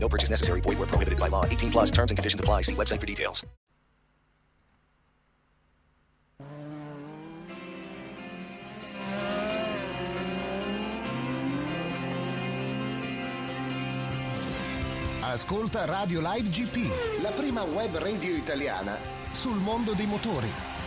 No purchase necessary. Void where prohibited by law. 18 plus terms and conditions apply. See website for details. Ascolta Radio Live GP, la prima web radio italiana sul mondo dei motori.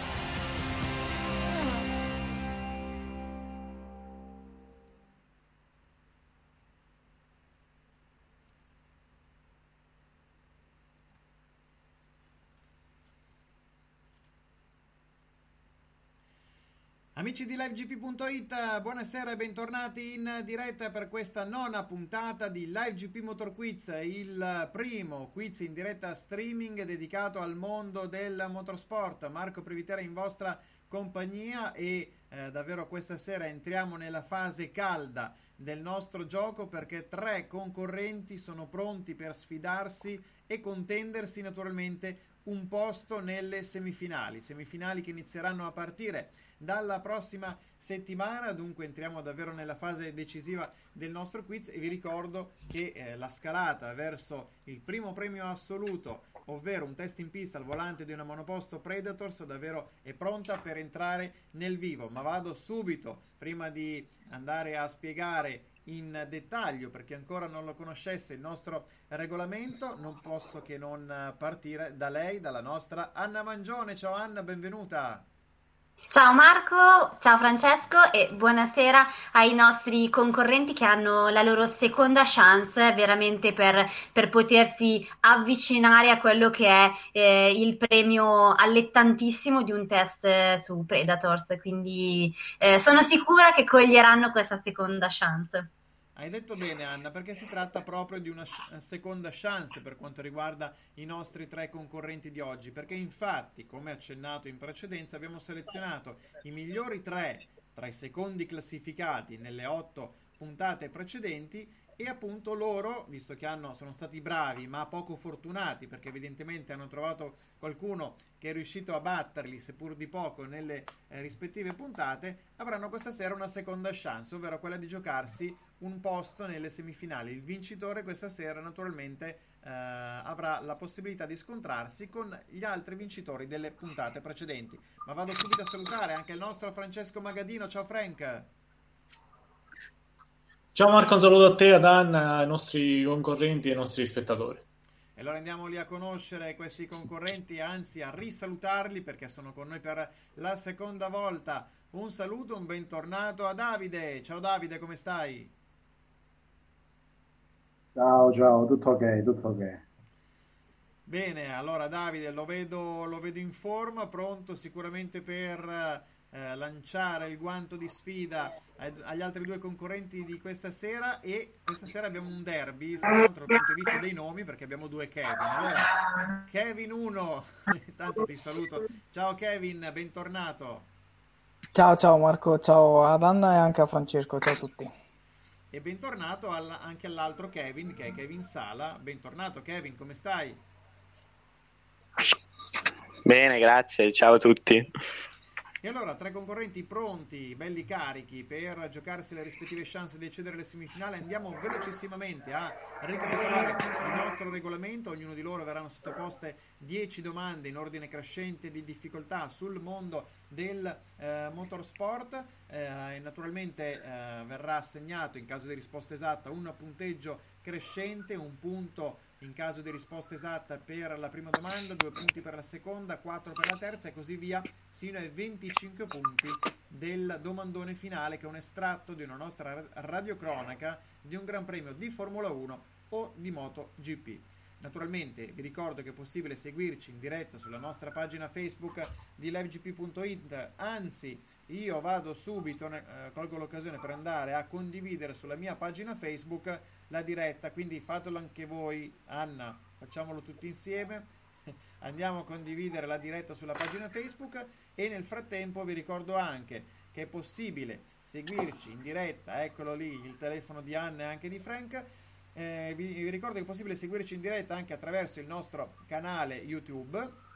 Amici di livegp.it, buonasera e bentornati in diretta per questa nona puntata di LiveGP Motor Quiz, il primo quiz in diretta streaming dedicato al mondo del motorsport. Marco Privitera in vostra compagnia e eh, davvero questa sera entriamo nella fase calda del nostro gioco perché tre concorrenti sono pronti per sfidarsi e contendersi naturalmente un posto nelle semifinali, semifinali che inizieranno a partire dalla prossima settimana, dunque entriamo davvero nella fase decisiva del nostro quiz e vi ricordo che eh, la scalata verso il primo premio assoluto, ovvero un test in pista al volante di una monoposto Predators, davvero è pronta per entrare nel vivo, ma vado subito prima di andare a spiegare in dettaglio perché ancora non lo conoscesse il nostro regolamento. Non posso che non partire da lei dalla nostra Anna Mangione. Ciao Anna benvenuta Ciao Marco, ciao Francesco e buonasera ai nostri concorrenti che hanno la loro seconda chance veramente per, per potersi avvicinare a quello che è eh, il premio allettantissimo di un test eh, su Predators, quindi eh, sono sicura che coglieranno questa seconda chance. Hai detto bene Anna, perché si tratta proprio di una sh- seconda chance per quanto riguarda i nostri tre concorrenti di oggi, perché infatti, come accennato in precedenza, abbiamo selezionato i migliori tre tra i secondi classificati nelle otto puntate precedenti e appunto loro, visto che hanno, sono stati bravi ma poco fortunati perché evidentemente hanno trovato qualcuno che è riuscito a batterli seppur di poco nelle eh, rispettive puntate, avranno questa sera una seconda chance, ovvero quella di giocarsi un posto nelle semifinali. Il vincitore questa sera naturalmente eh, avrà la possibilità di scontrarsi con gli altri vincitori delle puntate precedenti. Ma vado subito a salutare anche il nostro Francesco Magadino. Ciao Frank! Ciao Marco, un saluto a te, ad Anna, ai nostri concorrenti e ai nostri spettatori. E allora andiamo lì a conoscere questi concorrenti, anzi a risalutarli perché sono con noi per la seconda volta. Un saluto, un bentornato a Davide. Ciao Davide, come stai? Ciao, ciao, tutto ok, tutto ok. Bene, allora Davide lo vedo, lo vedo in forma, pronto sicuramente per eh, lanciare il guanto di sfida agli altri due concorrenti di questa sera e questa sera abbiamo un derby dal punto di vista dei nomi perché abbiamo due Kevin. Allora Kevin 1 tanto ti saluto. Ciao Kevin bentornato. Ciao ciao Marco ciao ad Anna e anche a Francesco ciao a tutti. E bentornato all- anche all'altro Kevin che è Kevin Sala. Bentornato Kevin come stai? bene grazie ciao a tutti e allora, tre concorrenti pronti, belli carichi per giocarsi le rispettive chance di accedere alle semifinali. Andiamo velocissimamente a ricapitolare il nostro regolamento. Ognuno di loro verranno sottoposte 10 domande in ordine crescente di difficoltà sul mondo del eh, motorsport. Eh, naturalmente eh, verrà assegnato in caso di risposta esatta un punteggio crescente, un punto in caso di risposta esatta per la prima domanda, due punti per la seconda, quattro per la terza e così via, sino ai 25 punti del domandone finale che è un estratto di una nostra radiocronaca di un Gran Premio di Formula 1 o di MotoGP. Naturalmente vi ricordo che è possibile seguirci in diretta sulla nostra pagina Facebook di livegp.it, anzi io vado subito, eh, colgo l'occasione per andare a condividere sulla mia pagina Facebook la diretta, quindi fatelo anche voi, Anna, facciamolo tutti insieme. andiamo a condividere la diretta sulla pagina Facebook e nel frattempo vi ricordo anche che è possibile seguirci in diretta, eccolo lì il telefono di Anna e anche di Frank. Eh, vi, vi ricordo che è possibile seguirci in diretta anche attraverso il nostro canale YouTube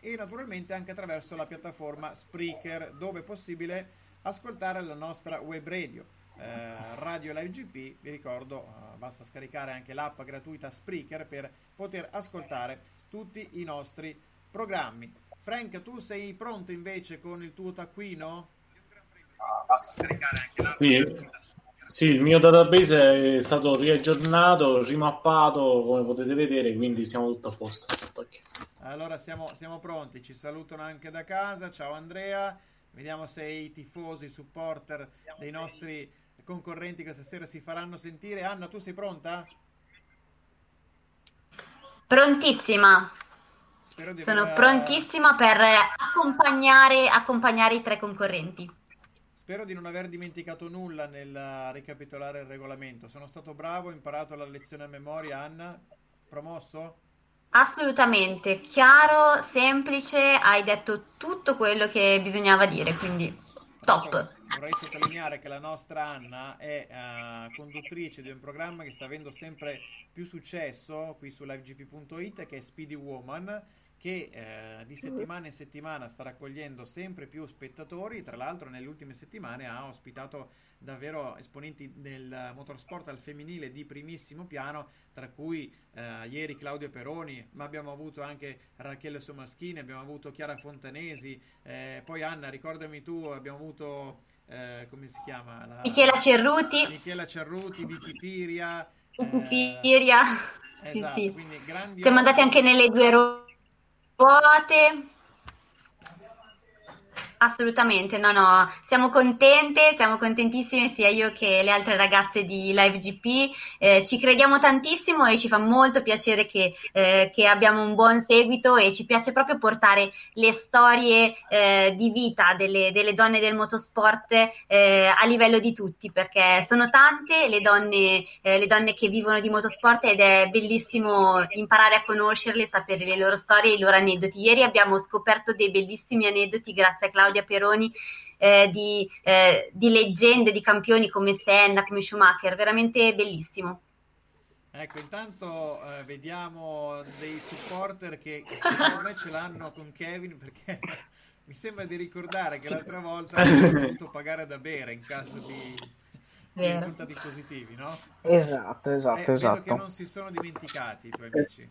e naturalmente anche attraverso la piattaforma Spreaker dove è possibile ascoltare la nostra web radio. Eh, radio Live GP, vi ricordo, eh, basta scaricare anche l'app gratuita Spreaker per poter ascoltare tutti i nostri programmi. Frank, tu sei pronto invece con il tuo taccuino? basta scaricare anche l'app. Sì. Il mio database è stato riaggiornato, rimappato, come potete vedere, quindi siamo tutto a posto. Allora siamo, siamo pronti, ci salutano anche da casa. Ciao Andrea, vediamo se i tifosi, i supporter dei nostri concorrenti questa sera si faranno sentire. Anna, tu sei pronta? Prontissima. Sono aver... prontissima per accompagnare, accompagnare i tre concorrenti. Spero di non aver dimenticato nulla nel ricapitolare il regolamento. Sono stato bravo, ho imparato la lezione a memoria, Anna. Promosso? Assolutamente, chiaro, semplice, hai detto tutto quello che bisognava dire, quindi top. Vorrei sottolineare che la nostra Anna è uh, conduttrice di un programma che sta avendo sempre più successo qui su livegp.it che è Speedy Woman che eh, di settimana in settimana sta raccogliendo sempre più spettatori, tra l'altro nelle ultime settimane ha ospitato davvero esponenti del motorsport al femminile di primissimo piano, tra cui eh, ieri Claudio Peroni, ma abbiamo avuto anche Rachele Somaschini, abbiamo avuto Chiara Fontanesi, eh, poi Anna, ricordami tu, abbiamo avuto, eh, come si chiama? La... Michela Cerruti. Michela Cerruti, Vicky Piria. Vicky Piria. Esatto, sì, sì. quindi grandi... Siamo andati anche nelle due ruote bote Assolutamente, no, no, siamo contente, siamo contentissime sia io che le altre ragazze di LiveGP, eh, ci crediamo tantissimo e ci fa molto piacere che, eh, che, abbiamo un buon seguito e ci piace proprio portare le storie eh, di vita delle, delle, donne del motorsport eh, a livello di tutti, perché sono tante le donne, eh, le donne che vivono di motorsport ed è bellissimo imparare a conoscerle, sapere le loro storie i loro aneddoti. Ieri abbiamo scoperto dei bellissimi aneddoti grazie a Claudia Claudia Peroni eh, di, eh, di, leggende, di campioni come Senna, come Schumacher, veramente bellissimo. Ecco, intanto eh, vediamo dei supporter che secondo me ce l'hanno con Kevin perché mi sembra di ricordare che l'altra volta hanno dovuto pagare da bere in caso di, di risultati positivi, no? Esatto, esatto, eh, esatto. che non si sono dimenticati i tuoi amici.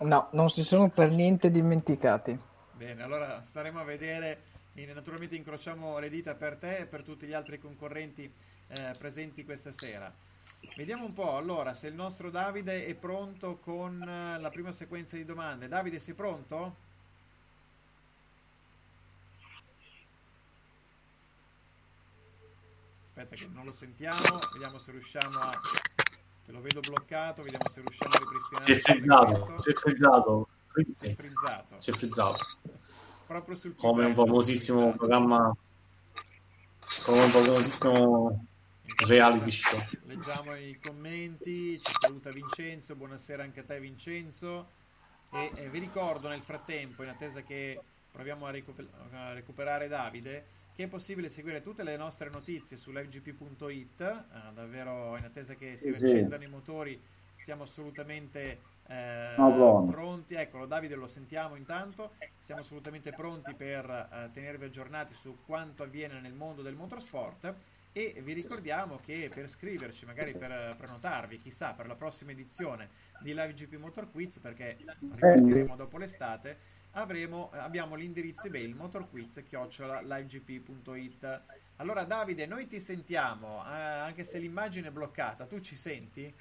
No, non si sono per niente dimenticati. Bene, allora staremo a vedere naturalmente incrociamo le dita per te e per tutti gli altri concorrenti eh, presenti questa sera. Vediamo un po' allora se il nostro Davide è pronto con eh, la prima sequenza di domande. Davide, sei pronto? Aspetta che non lo sentiamo, vediamo se riusciamo a... Che lo vedo bloccato, vediamo se riusciamo a ripristinare. Si è frizzato, si è frizzato. Si è frizzato. Si è frizzato proprio sul come un famosissimo programma. Come un famosissimo reality show. Leggiamo i commenti ci saluta Vincenzo buonasera anche a te Vincenzo. E, e vi ricordo nel frattempo in attesa che proviamo a, recuper- a, recuperare Davide che è possibile seguire tutte le nostre notizie su livegp.it eh, davvero in attesa che si sì, riaccendano sì. i motori siamo assolutamente eh, no, pronti, eccolo Davide lo sentiamo intanto, siamo assolutamente pronti per eh, tenervi aggiornati su quanto avviene nel mondo del motorsport e vi ricordiamo che per scriverci, magari per prenotarvi, chissà, per la prossima edizione di Live GP Motor Quiz, perché ripartiremo dopo l'estate, avremo, abbiamo l'indirizzo email motorquiz-livegp.it. Allora Davide, noi ti sentiamo, eh, anche se l'immagine è bloccata, tu ci senti?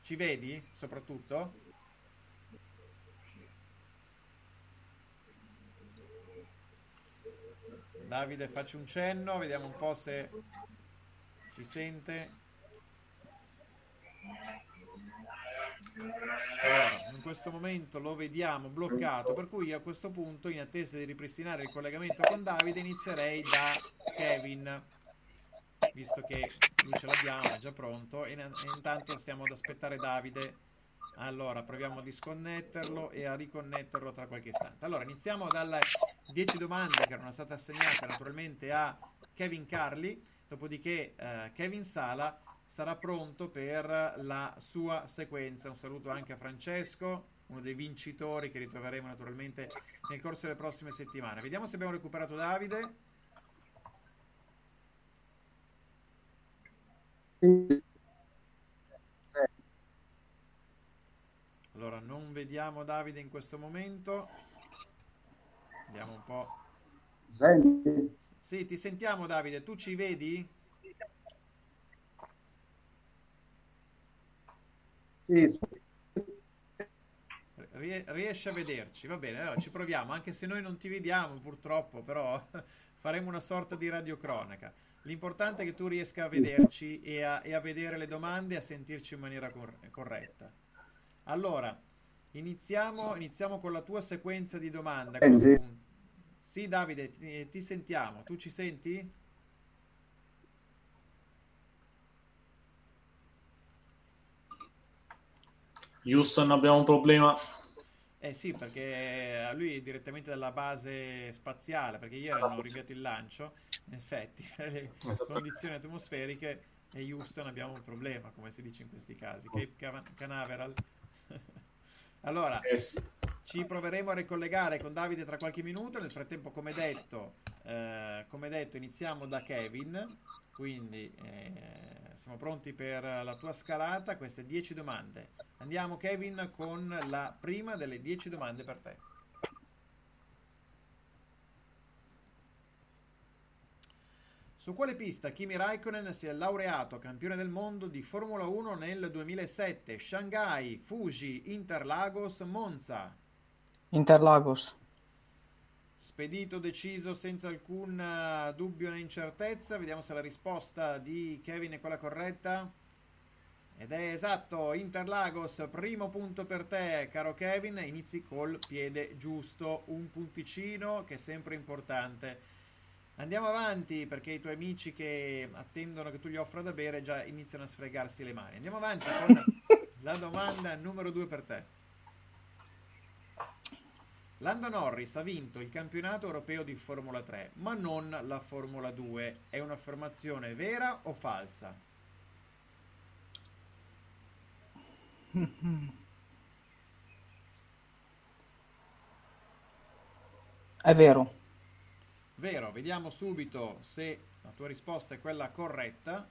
Ci vedi soprattutto? Davide faccio un cenno, vediamo un po' se ci sente. Allora, in questo momento lo vediamo bloccato, per cui a questo punto, in attesa di ripristinare il collegamento con Davide, inizierei da Kevin, visto che lui ce l'abbiamo, è già pronto, e, intanto stiamo ad aspettare Davide Allora, proviamo a disconnetterlo e a riconnetterlo tra qualche istante. Allora, iniziamo dalle 10 domande che erano state assegnate naturalmente a Kevin Carli, dopodiché eh, Kevin Sala sarà pronto per la sua sequenza. Un saluto anche a Francesco, uno dei vincitori che ritroveremo naturalmente nel corso delle prossime settimane. Vediamo se abbiamo recuperato Davide. Allora, non vediamo Davide in questo momento. Vediamo un po'. Senti? Sì, ti sentiamo Davide, tu ci vedi? Sì. Riesci a vederci, va bene, allora ci proviamo, anche se noi non ti vediamo purtroppo, però faremo una sorta di radiocronaca. L'importante è che tu riesca a vederci e a, e a vedere le domande e a sentirci in maniera cor- corretta. Allora, iniziamo, iniziamo, con la tua sequenza di domande. Sì, Davide, ti, ti sentiamo. Tu ci senti? Houston abbiamo un problema. Eh sì, perché lui è direttamente dalla base spaziale, perché ieri hanno rinviato il lancio, in effetti, le condizioni atmosferiche e Houston abbiamo un problema, come si dice in questi casi. Cape Canaveral. Allora, eh sì. ci proveremo a ricollegare con Davide tra qualche minuto. Nel frattempo, come detto, eh, come detto iniziamo da Kevin, quindi eh, siamo pronti per la tua scalata, queste 10 domande. Andiamo Kevin con la prima delle 10 domande per te. Su quale pista Kimi Raikkonen si è laureato campione del mondo di Formula 1 nel 2007? Shanghai, Fuji, Interlagos, Monza. Interlagos. Spedito, deciso, senza alcun uh, dubbio né incertezza. Vediamo se la risposta di Kevin è quella corretta. Ed è esatto, Interlagos, primo punto per te, caro Kevin. Inizi col piede giusto, un punticino che è sempre importante. Andiamo avanti perché i tuoi amici che attendono che tu gli offra da bere già iniziano a sfregarsi le mani. Andiamo avanti con la domanda numero due per te. Lando Norris ha vinto il campionato europeo di Formula 3, ma non la Formula 2. È un'affermazione vera o falsa? È vero. Vero, vediamo subito se la tua risposta è quella corretta.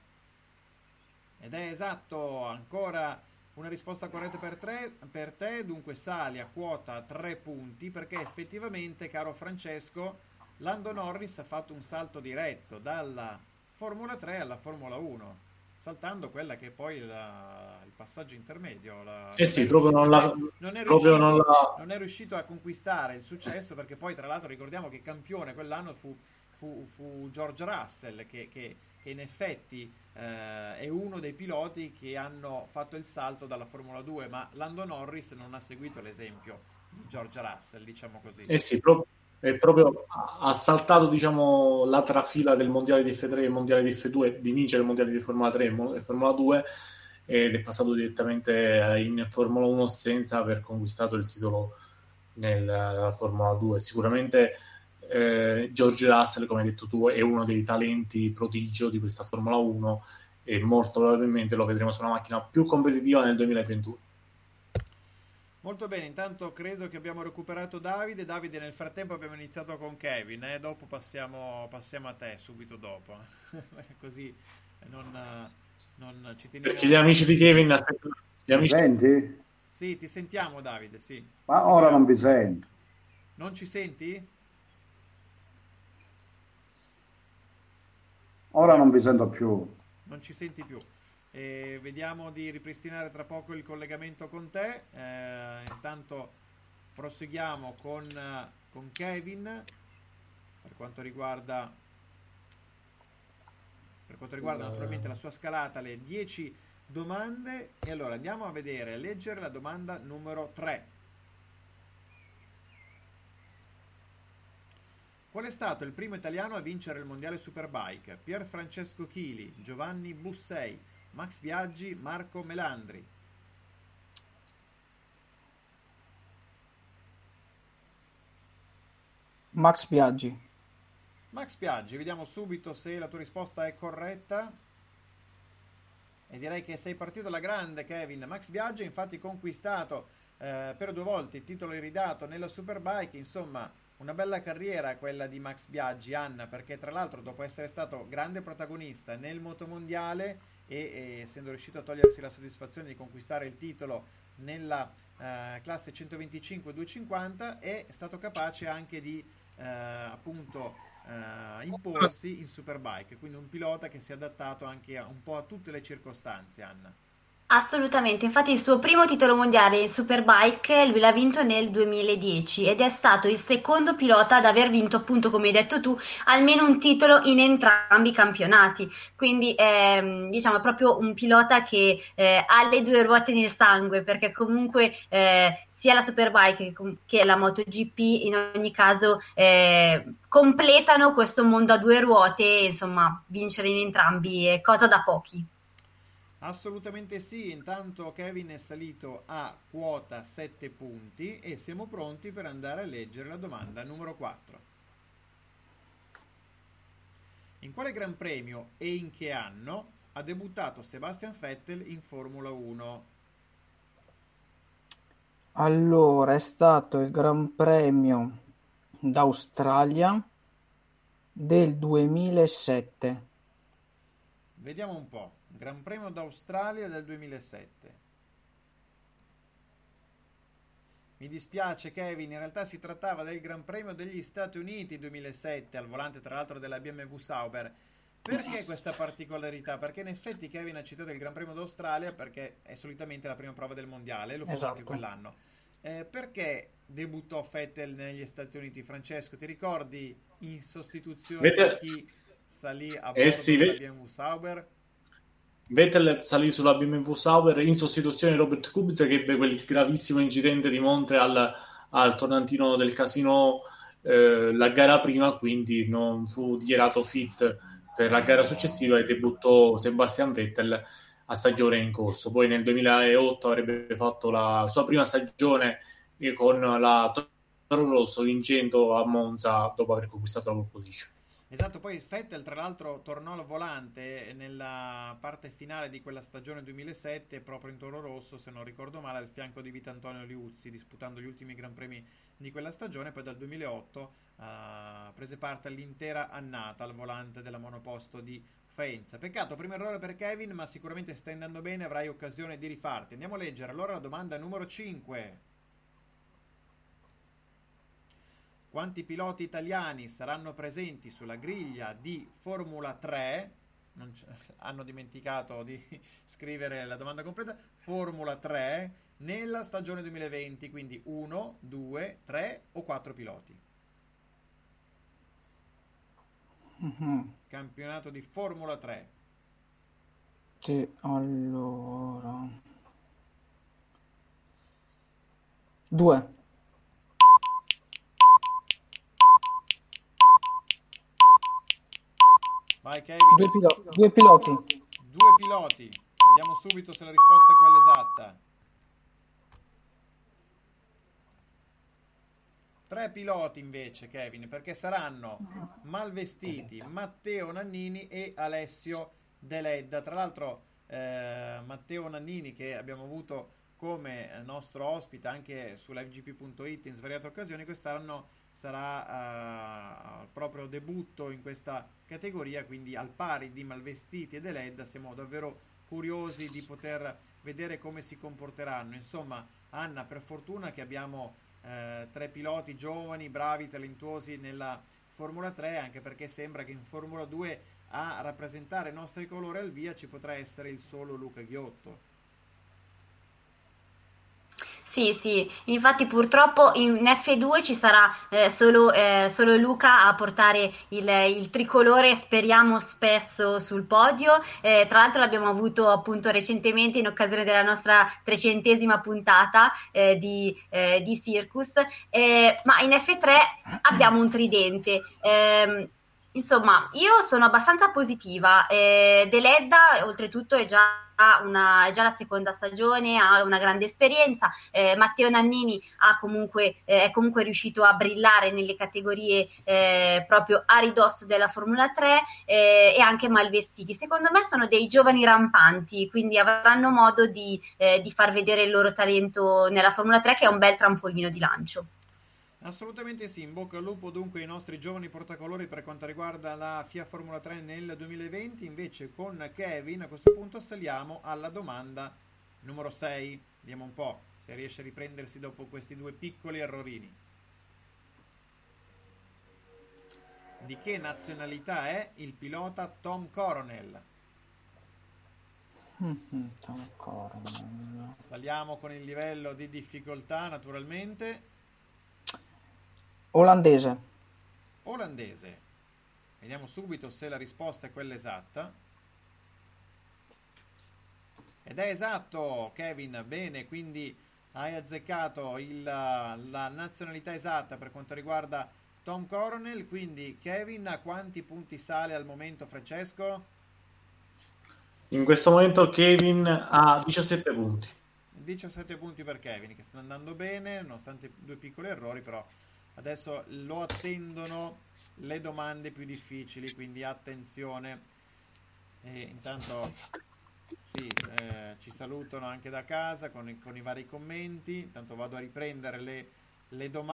Ed è esatto, ancora una risposta corretta per, tre, per te, dunque sali a quota 3 punti perché effettivamente, caro Francesco, Lando Norris ha fatto un salto diretto dalla Formula 3 alla Formula 1 saltando quella che è poi la, il passaggio intermedio. La, eh sì, proprio non, la, non, è proprio riuscito, non, la... non è riuscito a conquistare il successo perché poi tra l'altro ricordiamo che campione quell'anno fu, fu, fu George Russell che, che, che in effetti eh, è uno dei piloti che hanno fatto il salto dalla Formula 2, ma Lando Norris non ha seguito l'esempio di George Russell, diciamo così. Eh sì, proprio è proprio ha saltato diciamo la trafila del mondiale di F3 e mondiale di F2 di vincere il mondiale di Formula 3 e Formula 2 ed è passato direttamente in Formula 1 senza aver conquistato il titolo nella Formula 2 sicuramente eh, George Russell come hai detto tu è uno dei talenti prodigio di questa Formula 1 e molto probabilmente lo vedremo su una macchina più competitiva nel 2021 Molto bene, intanto credo che abbiamo recuperato Davide. Davide, nel frattempo abbiamo iniziato con Kevin, eh? dopo passiamo, passiamo, a te subito dopo. Così non, non ci teniamo. Perché gli amici di Kevin aspettano. Gli amici... Senti? Sì, ti sentiamo Davide, sì. Ma ti ora non vi sento. Non ci senti? Ora non vi sento più. Non ci senti più. E vediamo di ripristinare tra poco il collegamento con te. Eh, intanto proseguiamo con, con, Kevin per quanto riguarda per quanto riguarda naturalmente la sua scalata, le 10 domande. E allora andiamo a vedere, a leggere la domanda numero 3. Qual è stato il primo italiano a vincere il mondiale Superbike? Pier Francesco Chili, Giovanni Bussei, Max Viaggi, Marco Melandri. Max Viaggi. Max Piaggi, vediamo subito se la tua risposta è corretta. E direi che sei partito alla grande, Kevin. Max Biaggi ha infatti conquistato eh, per due volte il titolo iridato nella Superbike. Insomma, una bella carriera quella di Max Biaggi, Anna, perché tra l'altro dopo essere stato grande protagonista nel motomondiale e, e essendo riuscito a togliersi la soddisfazione di conquistare il titolo nella eh, classe 125-250 è stato capace anche di eh, appunto eh, imporsi in Superbike, quindi un pilota che si è adattato anche a, un po' a tutte le circostanze, Anna. Assolutamente, infatti il suo primo titolo mondiale in Superbike lui l'ha vinto nel 2010 ed è stato il secondo pilota ad aver vinto, appunto come hai detto tu, almeno un titolo in entrambi i campionati. Quindi ehm, diciamo è proprio un pilota che eh, ha le due ruote nel sangue perché comunque eh, sia la Superbike che la MotoGP in ogni caso eh, completano questo mondo a due ruote e insomma vincere in entrambi è cosa da pochi. Assolutamente sì, intanto Kevin è salito a quota 7 punti e siamo pronti per andare a leggere la domanda numero 4. In quale Gran Premio e in che anno ha debuttato Sebastian Vettel in Formula 1? Allora, è stato il Gran Premio d'Australia del 2007. Vediamo un po'. Gran Premio d'Australia del 2007. Mi dispiace Kevin, in realtà si trattava del Gran Premio degli Stati Uniti 2007, al volante tra l'altro della BMW Sauber. Perché questa particolarità? Perché in effetti Kevin ha citato il Gran Premio d'Australia perché è solitamente la prima prova del mondiale, lo fu esatto. anche quell'anno. Eh, perché debuttò Fettel negli Stati Uniti? Francesco, ti ricordi in sostituzione Vede... di chi salì a Eh bordo sì, della BMW Sauber? Vettel salì sulla BMW Sauber in sostituzione di Robert Kubica che ebbe quel gravissimo incidente di Montreal al tornantino del casino eh, la gara prima, quindi non fu dichiarato fit per la gara successiva e debuttò Sebastian Vettel a stagione in corso. Poi nel 2008 avrebbe fatto la sua prima stagione con la Toro Rosso vincendo a Monza dopo aver conquistato la pole position. Esatto, poi Vettel tra l'altro tornò al volante nella parte finale di quella stagione 2007 proprio in Toro Rosso, se non ricordo male, al fianco di Vitantonio Liuzzi, disputando gli ultimi Gran Premi di quella stagione, poi dal 2008 uh, prese parte all'intera annata al volante della monoposto di Faenza. Peccato, primo errore per Kevin, ma sicuramente stai andando bene, avrai occasione di rifarti. Andiamo a leggere allora la domanda numero 5. Quanti piloti italiani saranno presenti sulla griglia di Formula 3? hanno dimenticato di scrivere la domanda completa. Formula 3 nella stagione 2020, quindi 1, 2, 3 o 4 piloti. Mm-hmm. Campionato di Formula 3. Sì, allora. Due. Vai Kevin. Due, pilo- due piloti. Due piloti. Vediamo subito se la risposta è quella esatta. Tre piloti invece, Kevin, perché saranno Malvestiti, Matteo Nannini e Alessio Deledda. Tra l'altro, eh, Matteo Nannini, che abbiamo avuto come nostro ospite anche su livegp.it in svariate occasioni, quest'anno sarà uh, proprio debutto in questa categoria, quindi al pari di Malvestiti e Deledda siamo davvero curiosi di poter vedere come si comporteranno. Insomma, Anna, per fortuna che abbiamo eh, tre piloti giovani, bravi, talentuosi nella Formula 3, anche perché sembra che in Formula 2 a rappresentare i nostri colori al via ci potrà essere il solo Luca Ghiotto. Sì, sì, infatti purtroppo in F2 ci sarà eh, solo, eh, solo, Luca a portare il, il, tricolore, speriamo spesso sul podio. Eh, tra l'altro l'abbiamo avuto appunto recentemente in occasione della nostra trecentesima puntata eh, di, eh, di, Circus, eh, ma in F3 abbiamo un tridente. Insomma, io sono abbastanza positiva. Eh, Deledda, oltretutto, è già, una, è già la seconda stagione, ha una grande esperienza. Eh, Matteo Nannini comunque, eh, è comunque riuscito a brillare nelle categorie eh, proprio a ridosso della Formula 3 eh, e anche Malvestiti. Secondo me sono dei giovani rampanti, quindi avranno modo di, eh, di far vedere il loro talento nella Formula 3, che è un bel trampolino di lancio. Assolutamente sì, in bocca al lupo dunque ai nostri giovani portacolori per quanto riguarda la FIA Formula 3 nel 2020, invece con Kevin a questo punto saliamo alla domanda numero 6, vediamo un po' se riesce a riprendersi dopo questi due piccoli errorini. Di che nazionalità è il pilota Tom Coronel? Mm-hmm, Tom Coronel. Saliamo con il livello di difficoltà naturalmente. Olandese. Olandese. Vediamo subito se la risposta è quella esatta. Ed è esatto, Kevin. Bene, quindi hai azzeccato il, la nazionalità esatta per quanto riguarda Tom Coronel. Quindi, Kevin, a quanti punti sale al momento Francesco? In questo momento Kevin ha 17 punti. 17 punti per Kevin, che sta andando bene, nonostante due piccoli errori, però Adesso lo attendono le domande più difficili, quindi attenzione. E intanto sì, eh, ci salutano anche da casa con, con, i vari commenti. Intanto vado a riprendere le, le domande.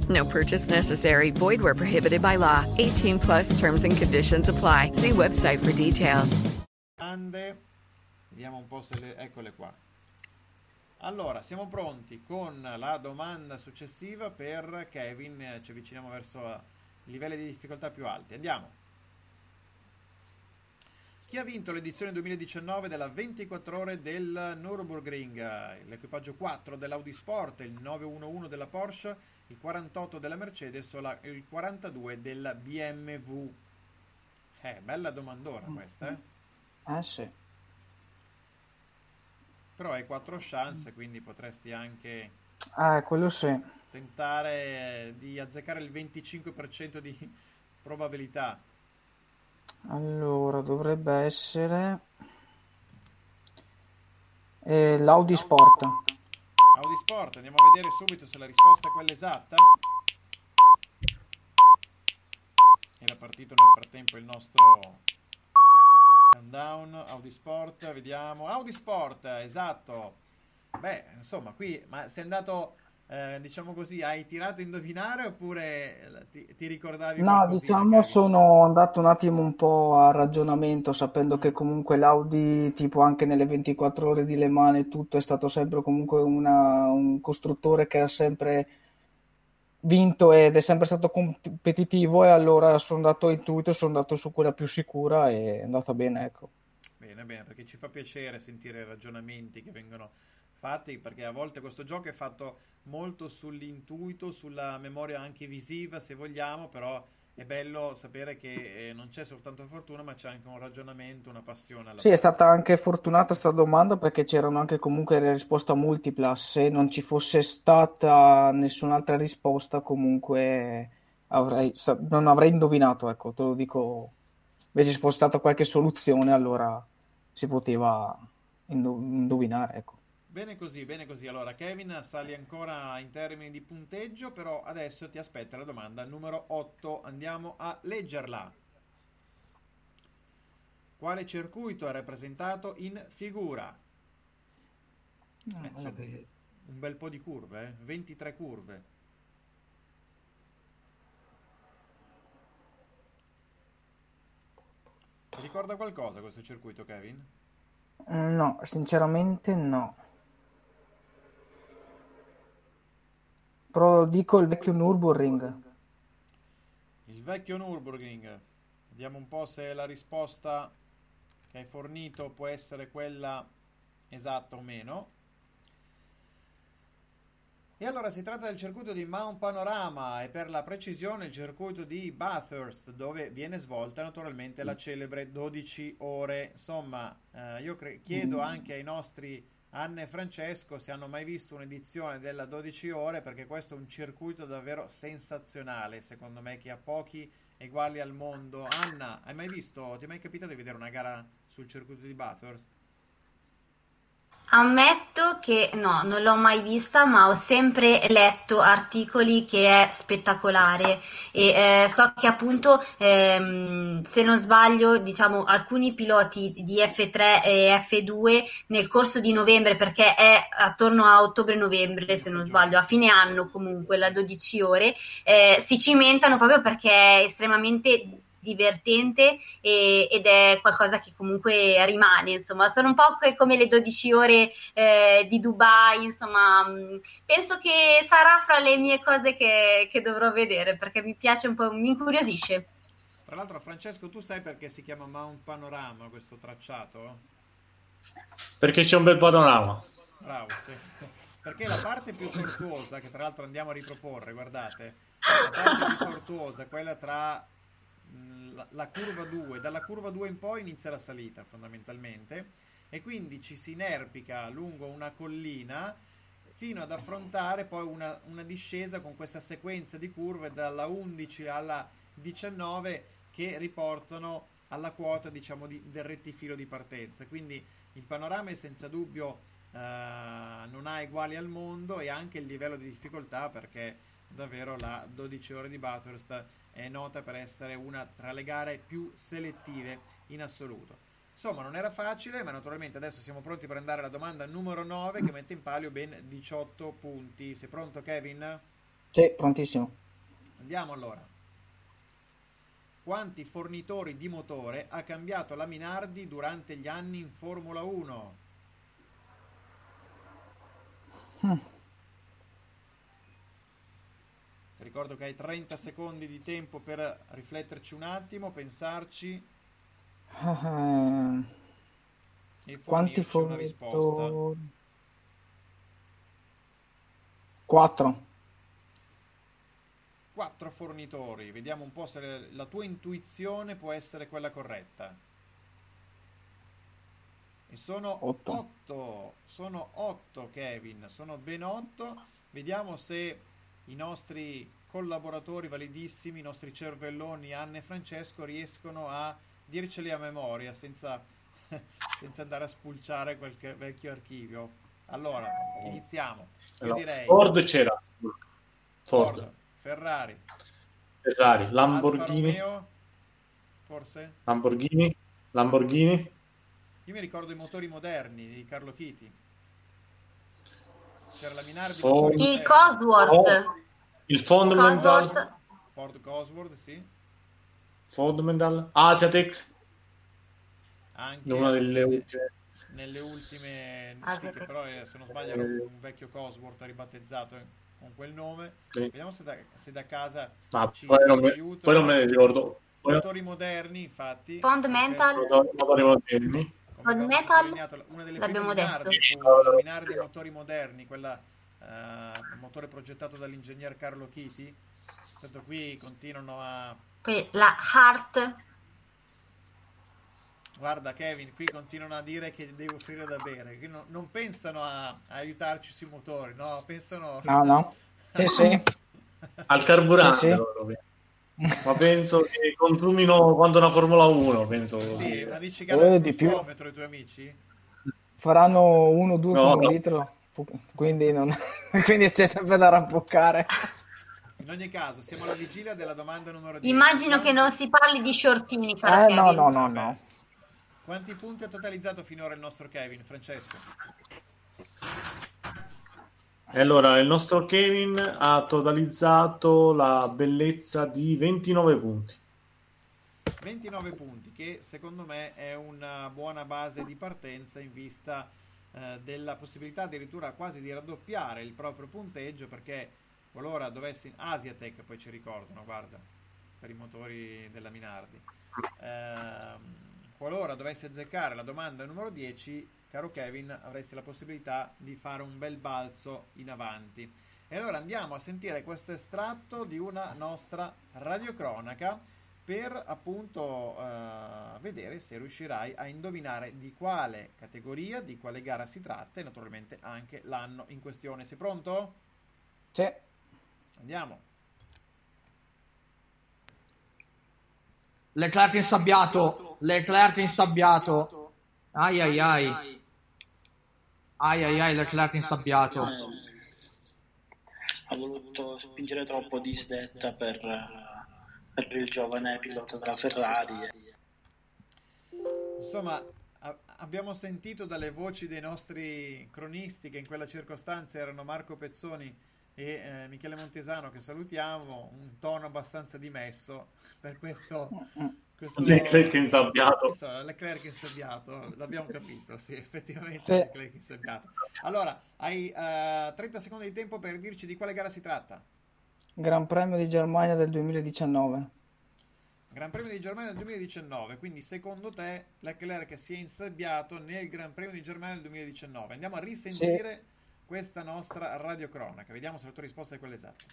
No purchase necessary. Void where prohibited by law. 18 plus terms and conditions apply. See website for details. Vediamo un po' se le... Eccole qua. Allora, siamo pronti con la domanda successiva per Kevin, ci avviciniamo verso livelli di difficoltà più alti. Andiamo. Chi ha vinto l'edizione 2019 della 24 ore del Nürburgring? L'equipaggio 4 dell'Audi Sport, il 911 della Porsche, il 48 della Mercedes o la, il 42 della BMW? Eh, bella domandona questa, eh? Ah, sì però hai quattro chance, quindi potresti anche ah, quello sì. tentare di azzeccare il 25% di probabilità. Allora, dovrebbe essere eh, l'Audi Sport. Audi Sport, andiamo a vedere subito se la risposta è quella esatta. Era partito nel frattempo il nostro Countdown, Audi Sport, vediamo. Audi Sport, esatto. Beh, insomma, qui, ma sei andato, eh, diciamo così, hai tirato a indovinare oppure ti, ti ricordavi? No, diciamo magari? sono andato un attimo un po' a ragionamento, sapendo che comunque l'Audi, tipo anche nelle 24 ore di Le Mans e tutto, è stato sempre comunque una, un costruttore che ha sempre vinto ed è sempre stato competitivo e allora sono andato intuito, sono andato su quella più sicura e è andata bene, ecco. Bene, bene, perché ci fa piacere sentire ragionamenti che vengono fatti, perché a volte questo gioco è fatto molto sull'intuito, sulla memoria anche visiva, se vogliamo, però è bello sapere che eh, non c'è soltanto fortuna, ma c'è anche un ragionamento, una passione. sì, è stata anche fortunata questa domanda perché c'erano anche comunque le risposte multipla. Se non ci fosse stata nessun'altra risposta, comunque avrei, non avrei indovinato, ecco, te lo dico. Invece se fosse stata qualche soluzione, allora si poteva indovinare, ecco. Bene così, bene così. Allora, Kevin, sali ancora in termini di punteggio, però adesso ti aspetta la domanda numero 8. Andiamo a leggerla. Quale circuito è rappresentato in figura? Eh, insomma, un bel po' di curve, eh? 23 curve. Ti ricorda qualcosa questo circuito, Kevin? No, sinceramente no. Però dico il vecchio Nürburgring. Il vecchio Nürburgring. Vediamo un po' se la risposta che hai fornito può essere quella esatta o meno. E allora si tratta del circuito di Mount Panorama e per la precisione il circuito di Bathurst dove viene svolta naturalmente la celebre 12 ore. Insomma, eh, io cre- chiedo anche ai nostri Anne e Francesco se hanno mai visto un'edizione della 12 ore perché questo è un circuito davvero sensazionale secondo me che ha pochi uguali al mondo. Anna, hai mai visto, ti è mai capitato di vedere una gara sul circuito di Bathurst? Ammetto che no, non l'ho mai vista, ma ho sempre letto articoli che è spettacolare. E eh, so che appunto, ehm, se non sbaglio, diciamo, alcuni piloti di F3 e F2 nel corso di novembre, perché è attorno a ottobre-novembre, se non sbaglio, a fine anno comunque, la 12 ore, eh, si cimentano proprio perché è estremamente divertente e, ed è qualcosa che comunque rimane, insomma, sono un po' come le 12 ore eh, di Dubai, insomma, mh, penso che sarà fra le mie cose che, che, dovrò vedere perché mi piace un po', mi incuriosisce. Tra l'altro, Francesco, tu sai perché si chiama Mount Panorama questo tracciato? Perché c'è un bel panorama. Bravo, sì. Perché la parte più tortuosa, che tra l'altro andiamo a riproporre, guardate, la parte più tortuosa, quella tra la, la curva 2, dalla curva 2 in poi inizia la salita fondamentalmente e quindi ci si inerpica lungo una collina fino ad affrontare poi una, una discesa con questa sequenza di curve dalla 11 alla 19 che riportano alla quota diciamo di, del rettifilo di partenza. Quindi il panorama è senza dubbio eh, non ha uguali al mondo e anche il livello di difficoltà perché davvero la 12 ore di Bathurst è nota per essere una tra le gare più selettive in assoluto. Insomma, non era facile, ma naturalmente adesso siamo pronti per andare alla domanda numero 9 che mette in palio ben 18 punti. Sei pronto, Kevin? Sì, prontissimo. Andiamo allora. Quanti fornitori di motore ha cambiato la Minardi durante gli anni in Formula 1? Hmm. Ti ricordo che hai 30 secondi di tempo per rifletterci un attimo, pensarci uh, e quanti fornirci una risposta. fornitori? 4. Quattro fornitori, vediamo un po' se la tua intuizione può essere quella corretta. E sono Otto. 8, sono 8 Kevin, sono ben 8. Vediamo se i nostri collaboratori validissimi, i nostri cervelloni Anne e Francesco riescono a dirceli a memoria senza, senza andare a spulciare qualche vecchio archivio. Allora, iniziamo. Io Allora, direi Ford c'era. Ford. Ford, Ferrari, Ferrari, Lamborghini, Romeo, forse? Lamborghini, Lamborghini, Io mi ricordo i motori moderni di Carlo Chiti. C'era la Minardi motori Il. Cosworth. Il Fundamental, Cosworth. Ford Cosworth, sì. Fundamental, Asiatic, Anche una delle ultime. nelle ultime sì, che però eh, se non sbaglio era un vecchio Cosworth ribattezzato eh, con quel nome Sì. vediamo se da, se da casa Ma ci, poi non, ci me, poi non me ne ricordo. Motori moderni infatti Fundamental. motori- motori moderni. Metal sottolineato, una delle prime l'abbiamo Minardi detto. Sì, Minardi motori moderni quella eh, motore progettato dall'ingegner Carlo Chiti tanto qui continuano a la Hart. Guarda Kevin, qui continuano a dire che devo offrire da bere, qui no- non pensano a, a aiutarci sui motori, no, pensano... No, no. Sì, sì. Al carburante Sì, sì. loro, ma penso che consumino quanto una Formula 1, penso così. Sì, ma dici che Eh, hanno il di più. i tuoi amici? Faranno 1-2 No, no. litro. Quindi, non... quindi c'è sempre da rabboccare. In ogni caso, siamo alla vigilia della domanda numero 10. Immagino che non si parli di shortini, Eh, no, no, no, no. Quanti punti ha totalizzato finora il nostro Kevin, Francesco? E allora il nostro Kevin ha totalizzato la bellezza di 29 punti. 29 punti, che secondo me è una buona base di partenza in vista eh, della possibilità addirittura quasi di raddoppiare il proprio punteggio perché qualora dovessi Asiatech poi ci ricordano, guarda, per i motori della Minardi. Ehm, qualora dovessi azzeccare la domanda numero 10, caro Kevin, avresti la possibilità di fare un bel balzo in avanti. E allora andiamo a sentire questo estratto di una nostra radiocronaca per appunto eh, vedere se riuscirai a indovinare di quale categoria, di quale gara si tratta e naturalmente anche l'anno in questione. Sei pronto? Sì. Andiamo. Leclerc insabbiato, Leclerc insabbiato. Ai ai ai. Ai ai ai, Leclerc insabbiato. Ha voluto spingere troppo di sdetta per, per il giovane pilota della Ferrari. Insomma, a- abbiamo sentito dalle voci dei nostri cronisti che in quella circostanza erano Marco Pezzoni e eh, Michele Montesano che salutiamo, un tono abbastanza dimesso per questo... questo Leclerc insabbiato. Insomma, Leclerc insabbiato, l'abbiamo capito, sì, effettivamente Sì. Leclerc insabbiato. Allora, hai eh, 30 secondi di tempo per dirci di quale gara si tratta. Gran Premio di Germania del 2019. Gran Premio di Germania del 2019, quindi secondo te Leclerc si è insabbiato nel Gran Premio di Germania del 2019. Andiamo a risentire questa nostra radiocronaca, vediamo se la tua risposta è quella esatta.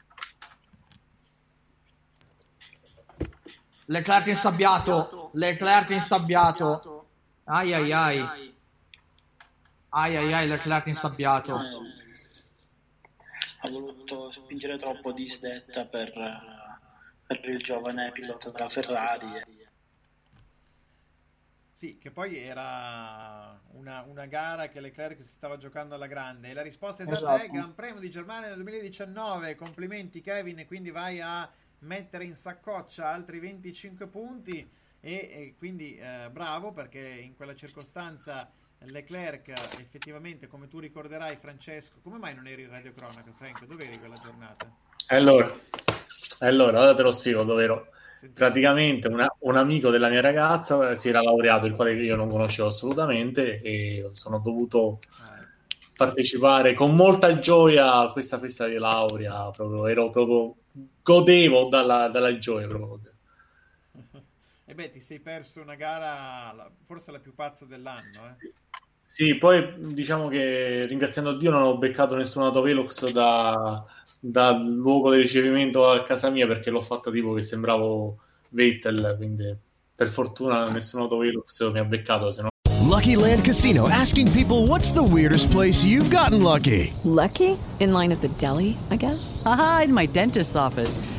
Leclerc insabbiato, Leclerc insabbiato. Ai ai ai. Ai ai ai, Leclerc insabbiato. Ha voluto spingere troppo di sdetta per, per il giovane pilota della Ferrari. Sì, che poi era una, una gara che Leclerc si stava giocando alla grande. E la risposta esatta è Esatto. Gran Premio di Germania del 2019. Complimenti Kevin, e quindi vai a mettere in saccoccia altri 25 punti e, e quindi eh, bravo perché in quella circostanza Leclerc effettivamente, come tu ricorderai Francesco, come mai non eri in radiocronaca Franco? Dove eri quella giornata? Allora, allora, ora te lo spiego dove ero. Praticamente una- un amico della mia ragazza si era laureato, il quale io non conoscevo assolutamente, e sono dovuto partecipare con molta gioia a questa festa di laurea. Proprio, ero proprio godevo dalla, dalla gioia. Proprio. E beh, ti sei perso una gara, forse la più pazza dell'anno, eh? Sì, poi diciamo che ringraziando Dio non ho beccato nessun autovelox da, dal luogo di ricevimento a casa mia perché l'ho fatta tipo che sembravo Vettel, quindi per fortuna nessun autovelox mi ha beccato, se no Lucky Land Casino asking people what's the weirdest place you've gotten lucky? Lucky? In line at the deli, I guess? Haha, in my dentist's office.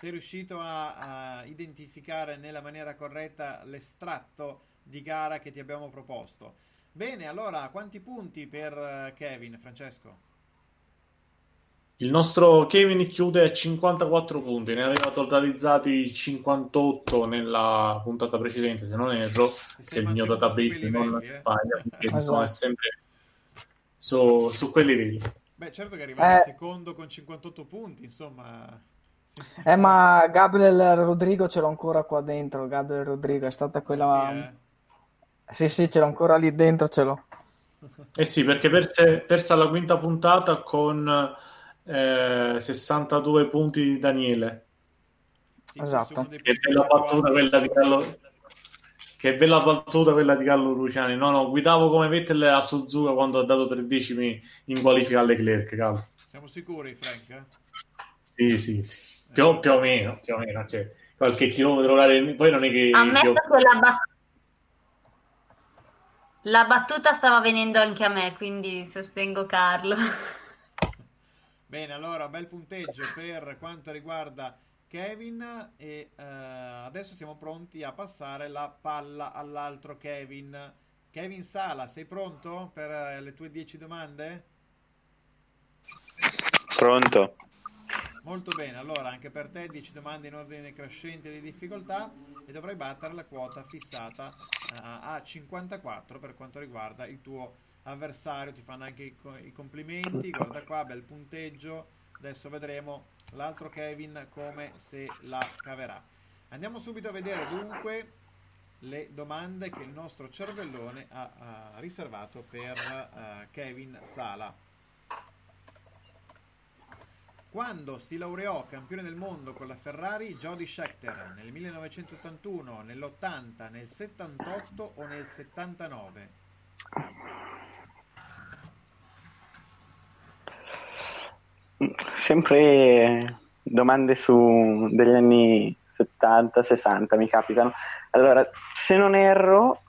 sei riuscito a, a identificare nella maniera corretta l'estratto di gara che ti abbiamo proposto. Bene, allora, quanti punti per eh, Kevin, Francesco? Il nostro Kevin chiude a 54 punti, ne aveva totalizzati 58 nella puntata precedente, se non erro, se il mio database non sbaglia, perché insomma, è sempre su, su quei livelli. Beh, certo che arrivare Eh. secondo con 58 punti, insomma... Eh, ma Gabriel Rodrigo ce l'ho ancora qua dentro. Gabriel Rodrigo è stata quella. Sì, eh. Sì, sì, ce l'ho ancora lì dentro. Ce l'ho. Eh sì, perché perse, persa la quinta puntata con eh, 62 punti di Daniele. Esatto. Che bella battuta quella di Carlo. Che bella battuta quella di Carlo Luciani. No, no, guidavo come Vettel a Suzuka quando ha dato tre decimi in qualifica alle cavolo. Siamo sicuri, Frank? eh? Sì, sì, sì. Più, più o meno, più o meno. Cioè, qualche chilometro orario. Poi non è che. Ammetto più- che la, bat- la battuta stava venendo anche a me, quindi sostengo Carlo. Bene, allora, bel punteggio per quanto riguarda Kevin e eh, adesso siamo pronti a passare la palla all'altro Kevin. Kevin Sala, sei pronto per eh, le tue 10 domande? Pronto. Molto bene, allora anche per te 10 domande in ordine crescente di difficoltà e dovrai battere la quota fissata uh, a 54 per quanto riguarda il tuo avversario. Ti fanno anche i, i complimenti, guarda qua, bel punteggio. Adesso vedremo l'altro Kevin come se la caverà. Andiamo subito a vedere dunque le domande che il nostro cervellone ha, ha riservato per uh, Kevin Sala. Quando si laureò campione del mondo con la Ferrari Jody Scheckter? Nel 1981, nell'80, nel 78 o nel 79? Sempre domande su degli anni 70-60 mi capitano. Allora, se non erro,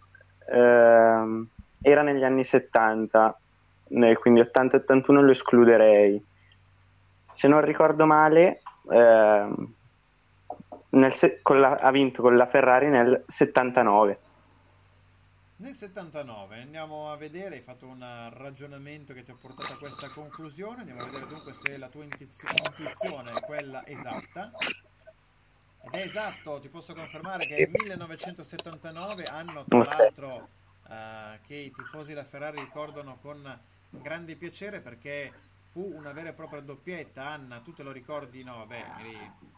ehm, era negli anni 70, quindi 80-81 lo escluderei se non ricordo male, eh, se- la- ha vinto con la Ferrari nel 79. Nel 79 andiamo a vedere, hai fatto un ragionamento che ti ha portato a questa conclusione, andiamo a vedere dunque se la tua intuizione è quella esatta. Ed è esatto, ti posso confermare che è il 1979, anno tra l'altro eh, che i tifosi della Ferrari ricordano con grande piacere perché fu una vera e propria doppietta. Anna, tu te lo ricordi? No, beh,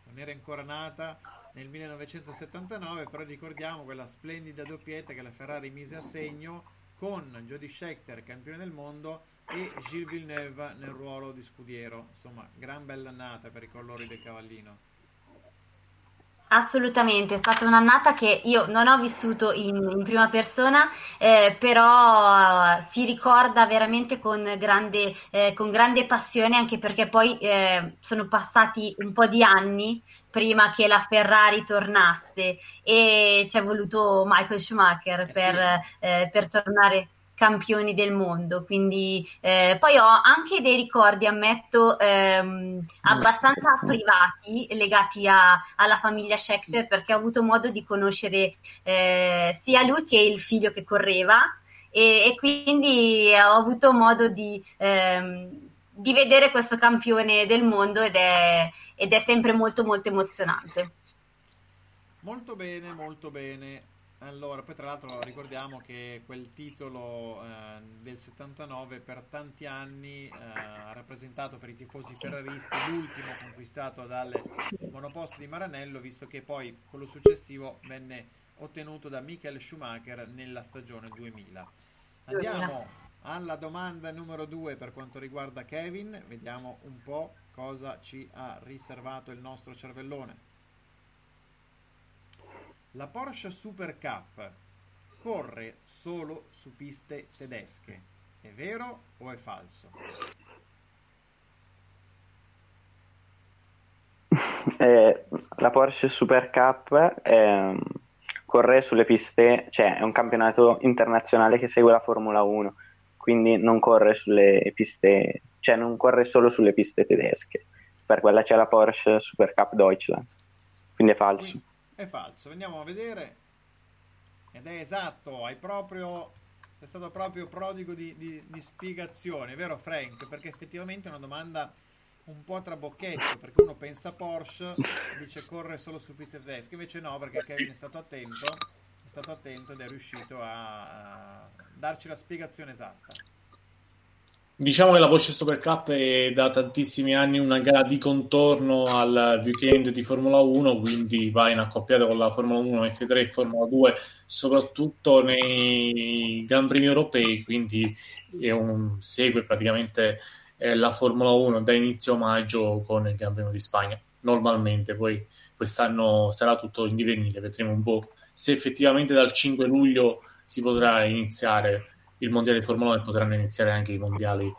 non era ancora nata nel 1979, però ricordiamo quella splendida doppietta che la Ferrari mise a segno con Jody Scheckter, campione del mondo, e Gilles Villeneuve nel ruolo di scudiero. Insomma, gran bella annata per i colori del cavallino. Assolutamente, è stata un'annata che io non ho vissuto in, in prima persona, eh, però uh, si ricorda veramente con grande, eh, con grande passione, anche perché poi eh, sono passati un po' di anni prima che la Ferrari tornasse e ci è voluto Michael Schumacher eh per, eh, per tornare campioni del mondo. Quindi eh, poi ho anche dei ricordi, ammetto, ehm, abbastanza privati legati a, alla famiglia Schechter perché ho avuto modo di conoscere eh, sia lui che il figlio che correva e, e quindi ho avuto modo di, ehm, di, vedere questo campione del mondo ed è, ed è sempre molto molto emozionante. Molto bene, molto bene. Allora, poi tra l'altro ricordiamo che quel titolo eh, del 79 per tanti anni eh, ha rappresentato per i tifosi ferraristi l'ultimo conquistato dalle monoposto di Maranello, visto che poi quello successivo venne ottenuto da Michael Schumacher nella stagione 2000. Andiamo alla domanda numero 2 per quanto riguarda Kevin, vediamo un po' cosa ci ha riservato il nostro cervellone. La Porsche Super Cup corre solo su piste tedesche. È vero o è falso? Eh, la Porsche Super Cup eh, corre sulle piste, cioè è un campionato internazionale che segue la Formula 1, quindi non corre sulle piste, cioè non corre solo sulle piste tedesche. Per quella c'è la Porsche Super Cup Deutschland, quindi è falso. Quindi è falso. Andiamo a vedere. Ed è esatto, hai proprio. È stato proprio prodigo di, di, di spiegazioni, vero Frank? Perché effettivamente è una domanda un po' trabocchetto, perché uno pensa Porsche, dice corre solo su piste tedesche, invece no, perché Kevin è stato attento, è stato attento ed è riuscito a, a darci la spiegazione esatta. Diciamo che la Porsche Super Cup è da tantissimi anni una gara di contorno al weekend di Formula 1, quindi va in accoppiata con la Formula 1, F3 e Formula 2, soprattutto nei Gran Premi europei, quindi un, segue praticamente eh, la Formula 1 da inizio maggio con il Gran Premio di Spagna. Normalmente, poi quest'anno sarà tutto in divenire, vedremo un po' se effettivamente dal 5 luglio si potrà iniziare il mondiale di Formula 1 e potranno iniziare anche i mondiali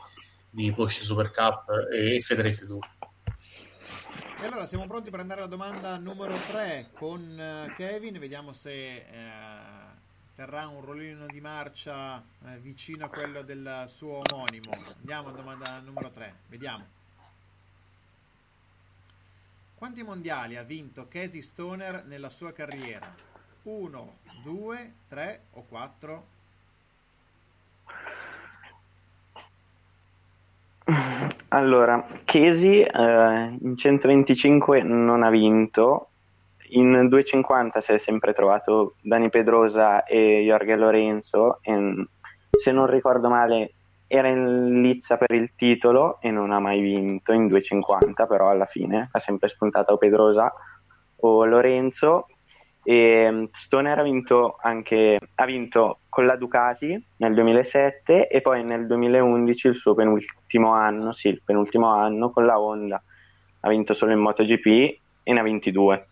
di Porsche Super Cup e F3 F2. E allora siamo pronti per andare alla domanda numero 3 con eh, Kevin, vediamo se eh, terrà un rollino di marcia eh, vicino a quello del suo omonimo. Andiamo alla domanda numero 3, vediamo. Quanti mondiali ha vinto Casey Stoner nella sua carriera? 1, 2, 3 o 4? Allora, Chesi eh, in 125 non ha vinto, in 250 si è sempre trovato Dani Pedrosa e Jorge Lorenzo, e, se non ricordo male era in lizza per il titolo e non ha mai vinto in 250, però alla fine ha sempre spuntato o Pedrosa o Lorenzo. E Stoner ha vinto anche ha vinto con la Ducati nel 2007 e poi nel 2011 il suo penultimo anno, sì, il penultimo anno con la Honda. Ha vinto solo in MotoGP e ne ha 22.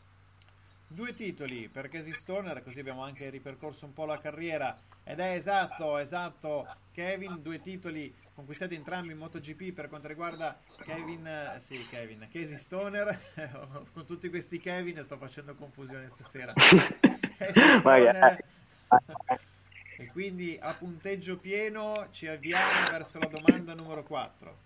Due titoli per Casey Stoner, così abbiamo anche ripercorso un po' la carriera. Ed è esatto, esatto, Kevin, due titoli conquistati entrambi in MotoGP per quanto riguarda Kevin, eh, sì, Kevin, Casey Stoner. Con tutti questi Kevin sto facendo confusione stasera. Casey Stoner. E quindi a punteggio pieno ci avviamo verso la domanda numero 4.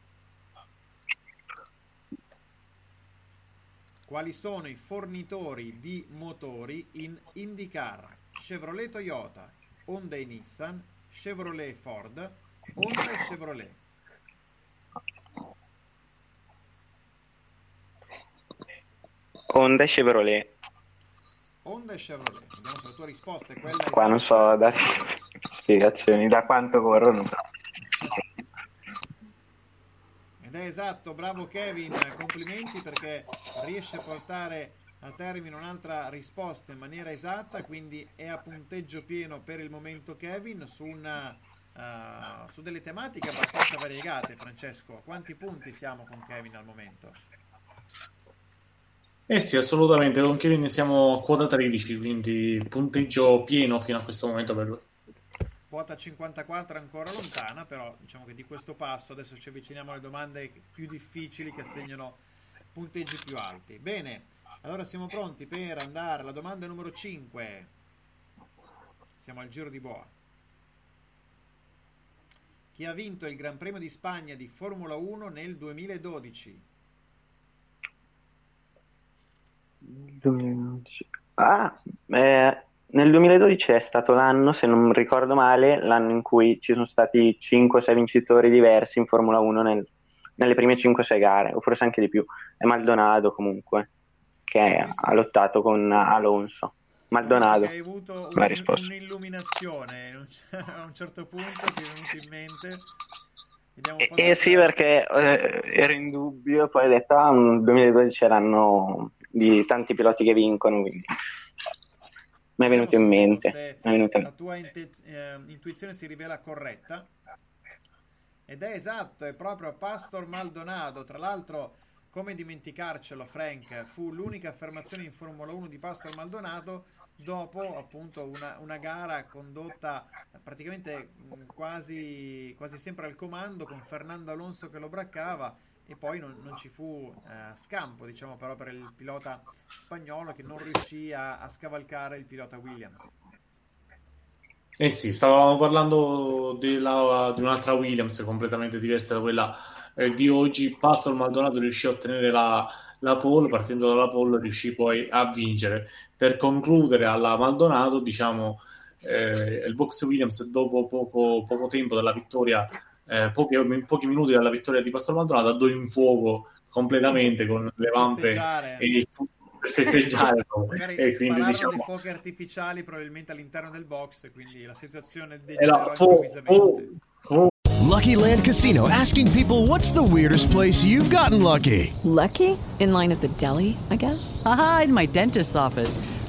Quali sono i fornitori di motori in IndyCar? Chevrolet Toyota, Honda e Nissan, Chevrolet Ford, Honda e Chevrolet. Honda e Chevrolet. Honda e Chevrolet. Vediamo se la tua risposta è quella Qua non so dare spiegazioni da quanto corrono. Ed è esatto, bravo Kevin, complimenti perché riesce a portare a termine un'altra risposta in maniera esatta, quindi è a punteggio pieno per il momento Kevin su, una, uh, su delle tematiche abbastanza variegate, Francesco. Quanti punti siamo con Kevin al momento? Eh sì, assolutamente, con Kevin siamo a quota 13, quindi punteggio pieno fino a questo momento per lui. Quota 54 è ancora lontana, però diciamo che di questo passo adesso ci avviciniamo alle domande più difficili che assegnano punteggi più alti. Bene, allora siamo pronti per andare alla domanda numero 5. Siamo al giro di boa. Chi ha vinto il Gran Premio di Spagna di Formula 1 nel 2012? 2012. Ah, eh, nel 2012 è stato l'anno, se non ricordo male, l'anno in cui ci sono stati 5-6 vincitori diversi in Formula 1 nel, nelle prime 5-6 gare, o forse anche di più. È Maldonado comunque, che ha lottato con Alonso. Maldonado. Hai avuto un, un'illuminazione a un certo punto, ti è venuto in mente. Eh, sì, perché eh, ero in dubbio, poi ho detto, ah, nel 2012 è l'anno di tanti piloti che vincono, quindi mi è venuto in mente. Venuto... la tua inte- eh, intuizione si rivela corretta. Ed è esatto, è proprio Pastor Maldonado. Tra l'altro, come dimenticarcelo, Frank, fu l'unica affermazione in Formula 1 di Pastor Maldonado dopo appunto una, una gara condotta praticamente quasi, quasi sempre al comando con Fernando Alonso che lo braccava e poi non, non ci fu eh, scampo, diciamo, però per il pilota spagnolo che non riuscì a, a scavalcare il pilota Williams. Eh sì, stavamo parlando della, di un'altra Williams completamente diversa da quella eh, di oggi. Pastor Maldonado riuscì a ottenere la, la pole, partendo dalla pole riuscì poi a vincere. Per concludere alla Maldonado, diciamo, eh, il box Williams dopo poco, poco tempo dalla vittoria eh, pochi, pochi, minuti dalla vittoria di Pastor Maldonado andò in fuoco completamente con le vampe e il per festeggiare e quindi diciamo dei fuochi artificiali probabilmente all'interno del box quindi la situazione degenerò improvvisamente Lucky Land Casino asking people what's the weirdest place you've gotten lucky? Lucky? In line at the deli, I guess? Aha, in my dentist's office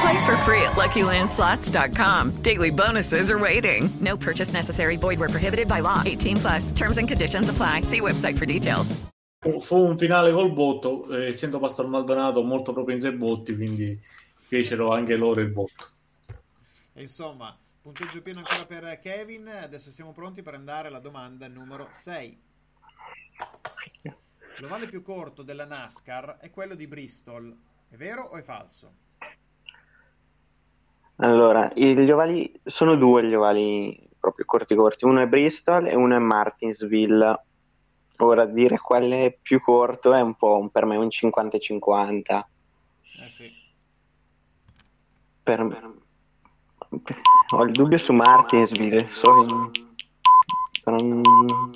Play for free at LuckyLandSlots.com. Daily bonuses are waiting. No purchase necessary. Void were prohibited by law. 18 plus. Terms and conditions apply. See website for details. Fu, un finale col botto, eh, essendo Pastor Maldonado molto propenso ai botti, quindi fecero anche loro il botto. E insomma, punteggio pieno ancora per Kevin. Adesso siamo pronti per andare alla domanda numero 6. L'ovale più corto della NASCAR è quello di Bristol. È vero o è falso? Allora, gli ovali sono due gli ovali proprio corti corti, uno è Bristol e uno è Martinsville. Ora dire qual è più corto è un po' per me un 50-50. Eh sì. Per me. Ho il dubbio su Martinsville, so che- non-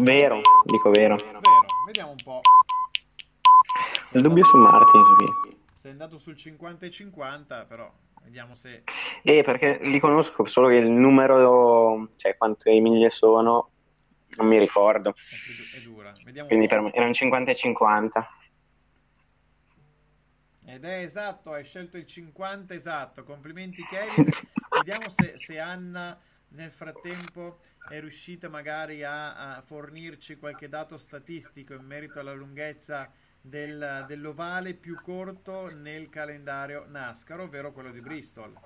Vero, dico vero. Vero, vediamo un po'. Il dubbio su Martinsville. Sei andato sul 50 e 50, però vediamo se... Eh, perché li conosco, solo che il numero, cioè quante miglia sono, non mi ricordo. È dura. Vediamo Quindi un po'. per me erano 50 e 50. Ed è esatto, hai scelto il 50 esatto. Complimenti Kevin. Vediamo se, se Anna nel frattempo è riuscita magari a, a fornirci qualche dato statistico in merito alla lunghezza del- dell'ovale più corto nel calendario NASCAR, ovvero quello di Bristol.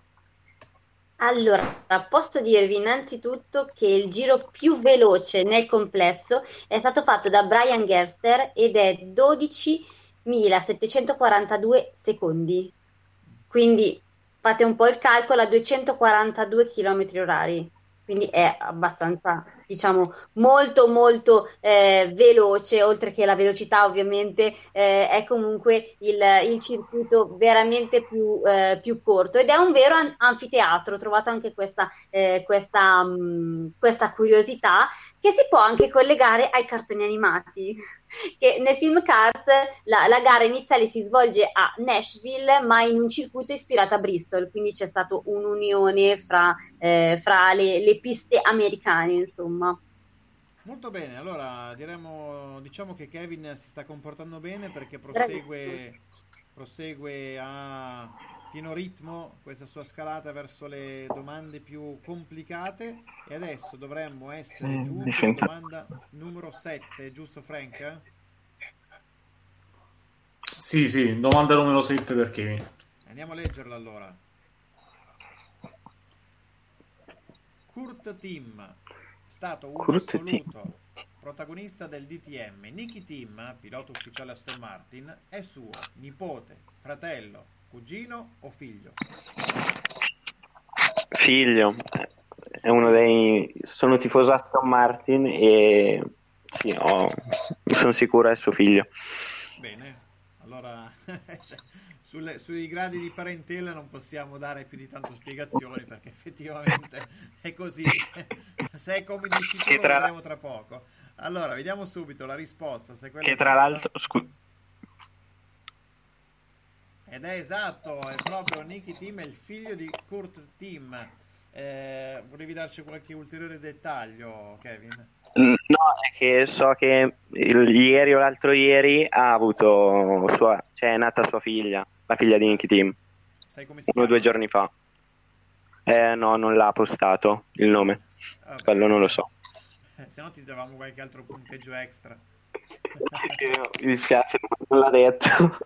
Allora, posso dirvi innanzitutto che il giro più veloce nel complesso è stato fatto da Brian Gerster ed è 12.742 secondi. Quindi fate un po' il calcolo a 242 km orari. Quindi è abbastanza, diciamo, molto molto eh, veloce, oltre che la velocità ovviamente eh, è comunque il, il circuito veramente più, eh, più corto ed è un vero an- anfiteatro, ho trovato anche questa, eh, questa, mh, questa curiosità che si può anche collegare ai cartoni animati. Che nel film Cars la, la gara iniziale si svolge a Nashville, ma in un circuito ispirato a Bristol, quindi c'è stata un'unione fra, eh, fra le, le piste americane, insomma. Molto bene, allora diremo, diciamo che Kevin si sta comportando bene perché prosegue, prosegue a pieno ritmo questa sua scalata verso le domande più complicate e adesso dovremmo essere Mm, giunti alla domanda numero 7, giusto Frank? Sì, sì, domanda numero 7 per Kevin. Andiamo a leggerla allora. Kurt Tim, è stato un assoluto protagonista del DTM. Nicky Tim, pilota ufficiale Aston Martin, è suo nipote, fratello, cugino o figlio? Figlio, è uno dei... Sono tifoso Aston Martin e sì, ho- sono sicuro è suo figlio. Bene, allora cioè, sulle- sui gradi di parentela non possiamo dare più di tanto spiegazioni perché effettivamente è così. Se, se è come dici tu lo tra- vedremo tra poco. Allora, vediamo subito la risposta. Se Che tra l'altro, scu- Ed è esatto, è proprio Nicky Tim, è il figlio di Kurt Tim. Eh, volevi darci qualche ulteriore dettaglio, Kevin? No, è che so che il- ieri o l'altro ieri ha avuto sua, cioè è nata sua figlia, la figlia di Nicky Team, Sai come si uno o due giorni fa. Eh no, non l'ha postato il nome, Vabbè. quello non lo so. Eh, se no ti davamo qualche altro punteggio extra. Mi dispiace, non l'ha detto.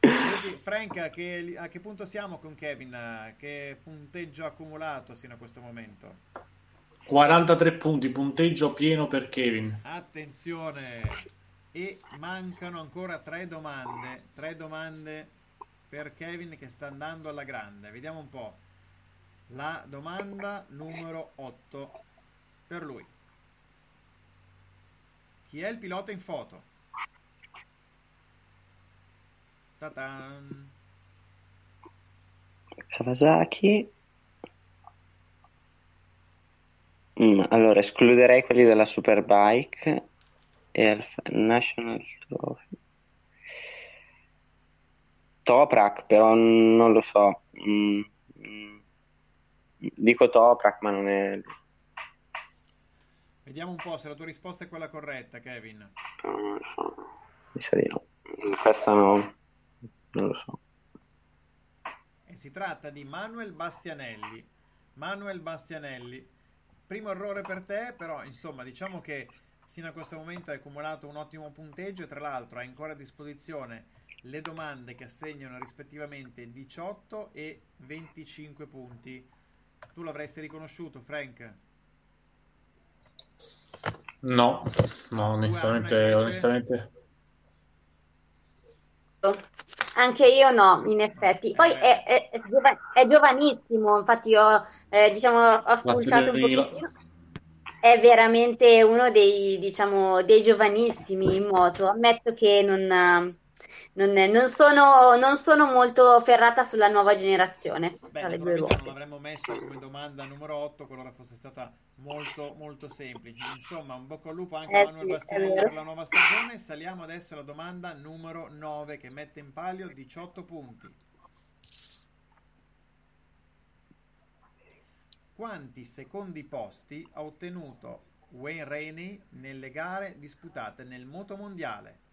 Senti, Frank, a che, a che punto siamo con Kevin? Che punteggio ha accumulato sino a questo momento? 43 punti, punteggio pieno per Kevin. Attenzione! E mancano ancora tre domande. Tre domande per Kevin che sta andando alla grande. Vediamo un po'. La domanda numero 8 per lui. Chi è il pilota in foto? Ta-tan. Kawasaki. Mm, allora, escluderei quelli della Superbike e il National Trophy. Toprak, però non lo so. Mm, mm. Dico Toprak, ma non è... Vediamo un po' se la tua risposta è quella corretta, Kevin. non lo so. Mi sa di no. Questa no. Non lo so. Si tratta di Manuel Bastianelli. Manuel Bastianelli. Primo errore per te, però insomma diciamo che sino a questo momento hai accumulato un ottimo punteggio e tra l'altro hai ancora a disposizione le domande che assegnano rispettivamente 18 e 25 punti. Tu l'avresti riconosciuto, Frank? No, no, onestamente, onestamente. Anche io no, in effetti. Poi è, è- è giova- è giovanissimo, infatti io eh, diciamo, ho spulciato un pochettino. È veramente uno dei, diciamo, dei giovanissimi in moto. Ammetto che non, eh, non, non sono, non sono molto ferrata sulla nuova generazione Beh, non l'avremmo messa come domanda numero 8 qualora fosse stata molto molto semplice. Insomma, un bocca al lupo anche Eh a Manuel sì, è Bastianelli vero. per la nuova stagione. Saliamo adesso alla domanda numero 9 che mette in palio 18 punti. Quanti secondi posti ha ottenuto Wayne Rainey nelle gare disputate nel motomondiale?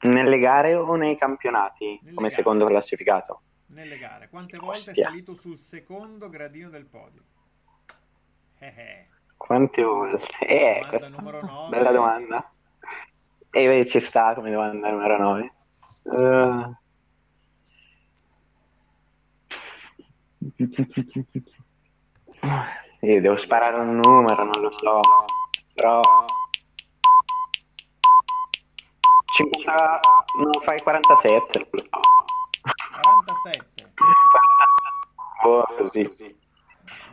Nelle gare o nei campionati come gare. secondo classificato? Nelle gare, quante volte è Ostia. salito sul secondo gradino del podio? Eh eh. Quante volte? Eh, Domanda numero 9. bella domanda. E beh, ci sta come domanda numero 9. io devo sparare un numero, non lo so. Però 50 non fai 47. 47. Oh, così.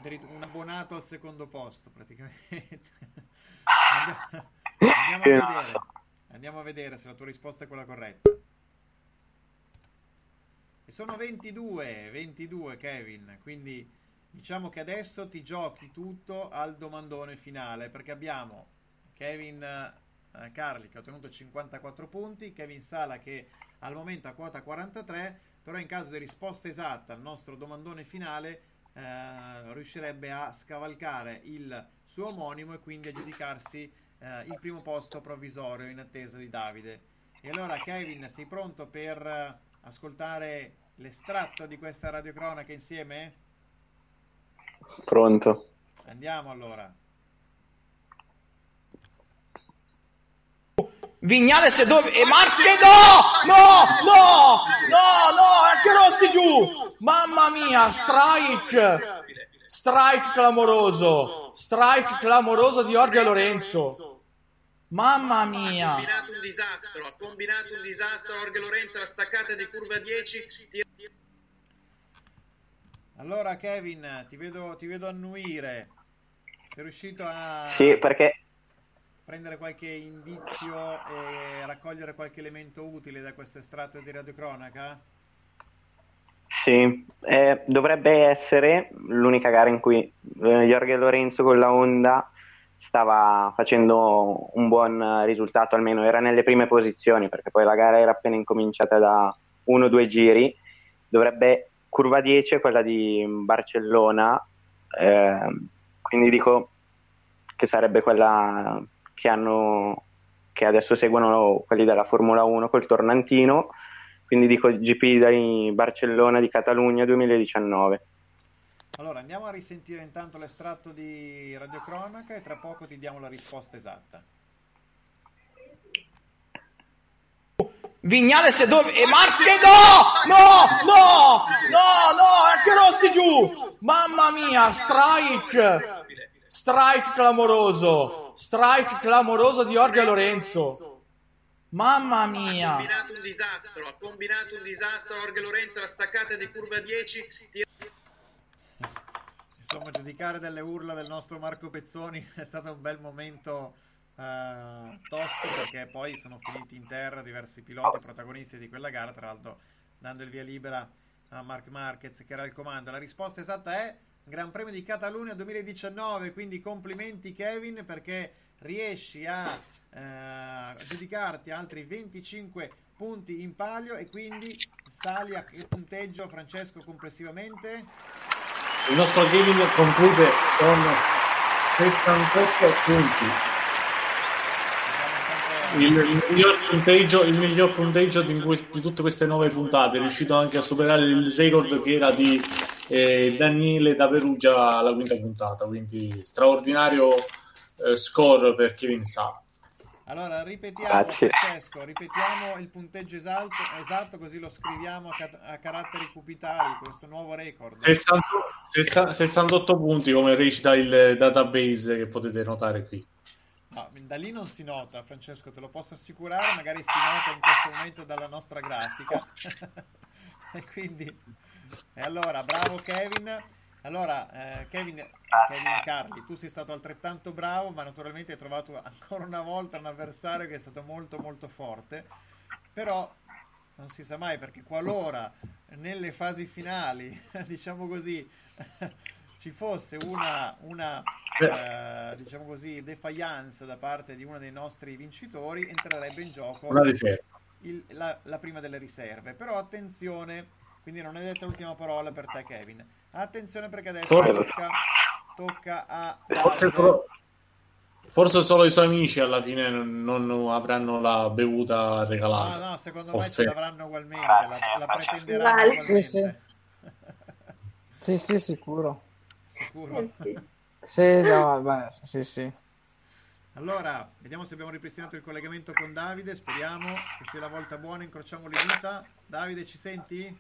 Un abbonato al secondo posto, praticamente. Andiamo, andiamo a vedere. Andiamo a vedere se la tua risposta è quella corretta. E sono 22, 22 Kevin, quindi diciamo che adesso ti giochi tutto al domandone finale, perché abbiamo Kevin eh, Carli che ha ottenuto 54 punti, Kevin Sala che al momento ha quota 43, però in caso di risposta esatta al nostro domandone finale eh, riuscirebbe a scavalcare il suo omonimo e quindi a giudicarsi eh, il primo posto provvisorio in attesa di Davide. E allora Kevin, sei pronto per eh, ascoltare l'estratto di questa radiocronaca insieme? Pronto. Andiamo allora. Vignales e dove? E Marche no! No! No! No! No! Anche Rossi giù! Mamma mia! Strike! Strike clamoroso! Strike clamoroso di Jorge Lorenzo! Mamma mia! combinato un disastro, ha combinato un disastro Jorge Lorenzo, la staccata di curva 10, ti- Allora Kevin, ti vedo, ti vedo annuire. Sei riuscito a Sì, perché prendere qualche indizio e raccogliere qualche elemento utile da questo estratto di radiocronaca? Sì, eh, dovrebbe essere l'unica gara in cui eh, Jorge Lorenzo con la Honda stava facendo un buon eh, risultato, almeno era nelle prime posizioni, perché poi la gara era appena incominciata da uno o due giri. Dovrebbe curva 10 è quella di Barcellona, ehm, quindi dico che sarebbe quella che hanno che adesso seguono quelli della Formula 1 col tornantino quindi dico GP di Barcellona di Catalogna 2019 Allora, andiamo a risentire intanto l'estratto di radiocronaca e tra poco ti diamo la risposta esatta. Vignales e dove? E Marche no! No! No! No! No! Anche Rossi giù! Mamma mia! Strike! Strike clamoroso! Strike clamoroso di Jorge Lorenzo! Mamma ha mia! combinato un disastro, ha combinato un disastro Jorge Lorenzo, la staccata di curva 10, ti- Insomma, giudicare delle urla del nostro Marco Pezzoni è stato un bel momento eh, tosto perché poi sono finiti in terra diversi piloti protagonisti di quella gara, tra l'altro dando il via libera a Mark Marquez che era al comando. La risposta esatta è Gran Premio di Catalunya 2019, quindi complimenti Kevin perché riesci a eh, giudicarti altri 25 punti in palio e quindi sali a che punteggio Francesco complessivamente? Il nostro gaming conclude con 78 punti. il, il miglior punteggio, il miglior punteggio di, que- di tutte queste nove puntate, è riuscito anche a superare il record che era di eh, Daniele da Perugia alla quinta puntata, quindi straordinario eh, score per Kevin Sa. Allora, ripetiamo, Grazie. Francesco, ripetiamo il punteggio esatto, esatto così lo scriviamo a, a caratteri cubitali, questo nuovo record. 60 sessa- 68 punti come recita il database che potete notare qui. No, da lì non si nota, Francesco, te lo posso assicurare, magari si nota in questo momento dalla nostra grafica. e quindi, e allora, bravo Kevin. Allora, eh, Kevin, Kevin Carli, tu sei stato altrettanto bravo, ma naturalmente hai trovato ancora una volta un avversario che è stato molto molto forte. Però non si sa mai perché qualora nelle fasi finali, diciamo così, ci fosse una, una eh, diciamo così, defiance da parte di uno dei nostri vincitori, entrerebbe in gioco il- la, la prima delle riserve. Però attenzione, quindi non è detta l'ultima parola per te, Kevin. Attenzione perché adesso Forse- tocca, tocca a Forse solo, forse solo i suoi amici alla fine non, avranno la bevuta regalata. No, no, secondo me ce l'avranno ugualmente, la, la pretenderanno Vale. Sì, ugualmente. sì. Sì, sì, sicuro. Sicuro? Sì, no, beh, sì, sì. Allora, vediamo se abbiamo ripristinato il collegamento con Davide. Speriamo che sia la volta buona. Incrociamo le dita. Davide, ci senti?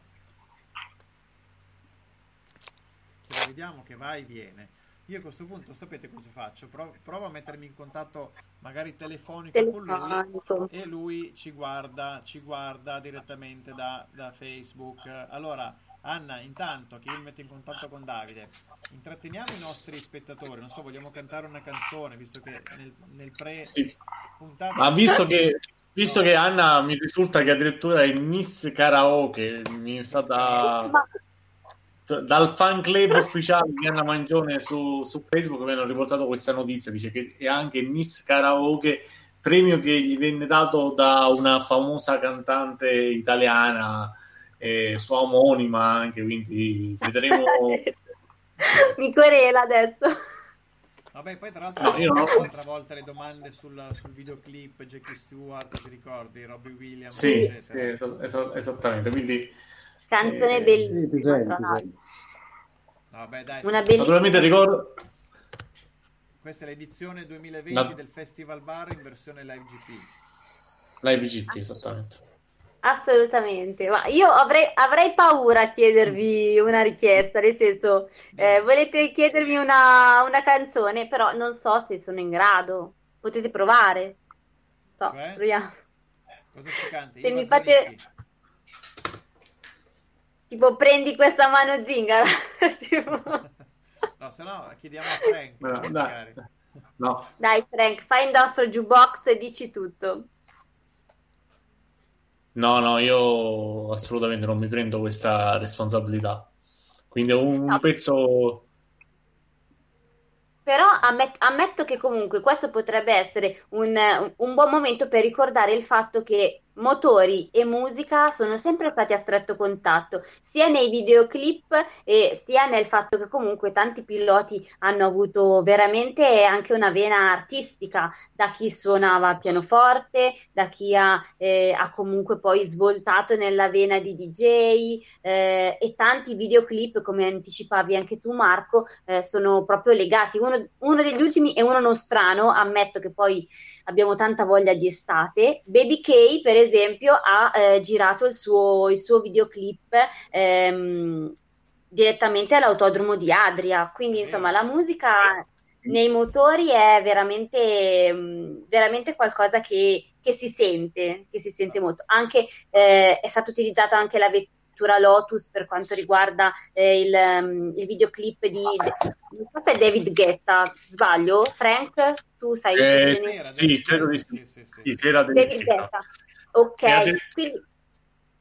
Che la vediamo che va e viene. Io a questo punto sapete cosa faccio? Pro- provo a mettermi in contatto magari telefonico con lui Telefonico. e lui ci guarda, ci guarda direttamente da, da Facebook. Allora, Anna, intanto che io mi metto in contatto con Davide, intratteniamo i nostri spettatori. Non so, vogliamo cantare una canzone, visto che nel, nel pre Sì. puntata... Ma visto che, visto che Anna mi risulta che addirittura è Miss Karaoke, mi è stata dal fan club ufficiale di Anna Mangione su, su Facebook mi hanno riportato questa notizia, dice che è anche Miss Karaoke, premio che gli venne dato da una famosa cantante italiana, eh, sua omonima anche, quindi vedremo... Mi querela adesso. Vabbè, poi tra l'altro No, io non ho- l'altra volta le domande sul, sul videoclip, Jackie Stewart, ti ricordi, Robbie Williams, Sì, sì, esa- esa- esattamente, quindi... Canzone Eh, bellissima. tra l'altro. Vabbè, dai, Una bellissima. Naturalmente ricordo... Questa è l'edizione 2020 La- del Festival Bar in versione live GP. Live GT, esattamente. Assolutamente, ma io avrei, avrei paura a chiedervi una richiesta, nel senso, eh, volete chiedermi una, una canzone, però non so se sono in grado, potete provare. So, Cioè? proviamo. Cosa ci canti? Se mi fate- Zanicchi. Tipo, prendi questa mano zingara. Tipo, No, se no chiediamo a Frank. No, dai. No, Dai Frank, fai il nostro jukebox e dici tutto. no, no, io assolutamente non mi prendo questa responsabilità. Quindi è un No. pezzo... Però ammet- ammetto che comunque questo potrebbe essere un, un buon momento per ricordare il fatto che motori e musica sono sempre stati a stretto contatto, sia nei videoclip e sia nel fatto che comunque tanti piloti hanno avuto veramente anche una vena artistica, da chi suonava pianoforte, da chi ha, eh, ha comunque poi svoltato nella vena di DJ eh, e tanti videoclip, come anticipavi anche tu Marco, eh, sono proprio legati. Uno, uno degli ultimi è uno nostrano, ammetto che poi abbiamo tanta voglia di estate. Baby K, per esempio, ha eh, girato il suo, il suo videoclip ehm, direttamente all'autodromo di Adria. Quindi, insomma, la musica nei motori è veramente, mh, veramente qualcosa che, che si sente, che si sente molto. Anche, eh, è stata utilizzata anche la vettura Lotus per quanto riguarda eh, il, um, il videoclip di non so se è David Guetta, sbaglio? Frank, tu sai Eh, ne- sì, credo di sì. Sì, c'era del- David Guetta. Ok, addir- quindi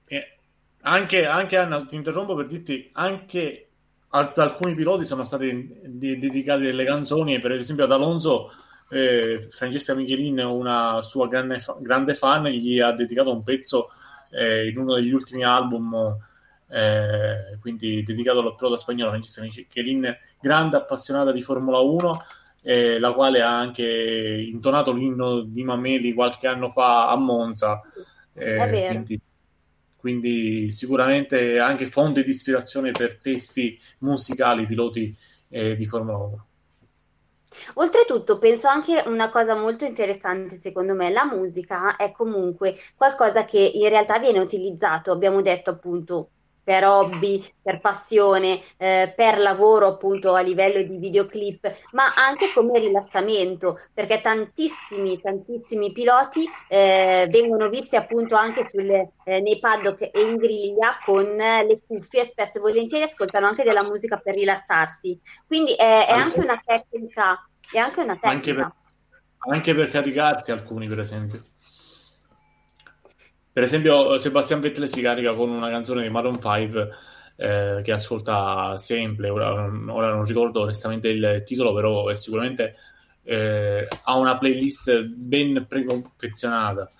Eh, anche, anche Anna, ti interrompo per dirti, anche ad alcuni piloti sono state de- dedicate delle canzoni, per esempio ad Alonso, eh, Francesca Michelin, una sua grande, fa- grande fan, gli ha dedicato un pezzo eh, in uno degli ultimi album, eh, quindi dedicato al pilota spagnolo Francesca Michelin, grande appassionata di Formula 1, eh, la quale ha anche intonato l'inno di Mameli qualche anno fa a Monza. Eh, quindi, quindi sicuramente anche fonte di ispirazione per testi musicali piloti eh, di Formula 1. Oltretutto, penso anche una cosa molto interessante, secondo me, la musica è comunque qualcosa che in realtà viene utilizzato, abbiamo detto appunto, per hobby, per passione, eh, per lavoro appunto a livello di videoclip, ma anche come rilassamento, perché tantissimi, tantissimi piloti eh, vengono visti appunto anche sulle, eh, nei paddock e in griglia con le cuffie spesso e volentieri ascoltano anche della musica per rilassarsi. Quindi è, è anche una tecnica, è anche una Anche tecnica. per, anche per caricarsi alcuni, per esempio. Per esempio, Sebastian Vettel si carica con una canzone di Maroon 5 eh, che ascolta sempre. Ora, ora non ricordo onestamente il titolo, però è sicuramente eh, ha una playlist ben preconfezionata.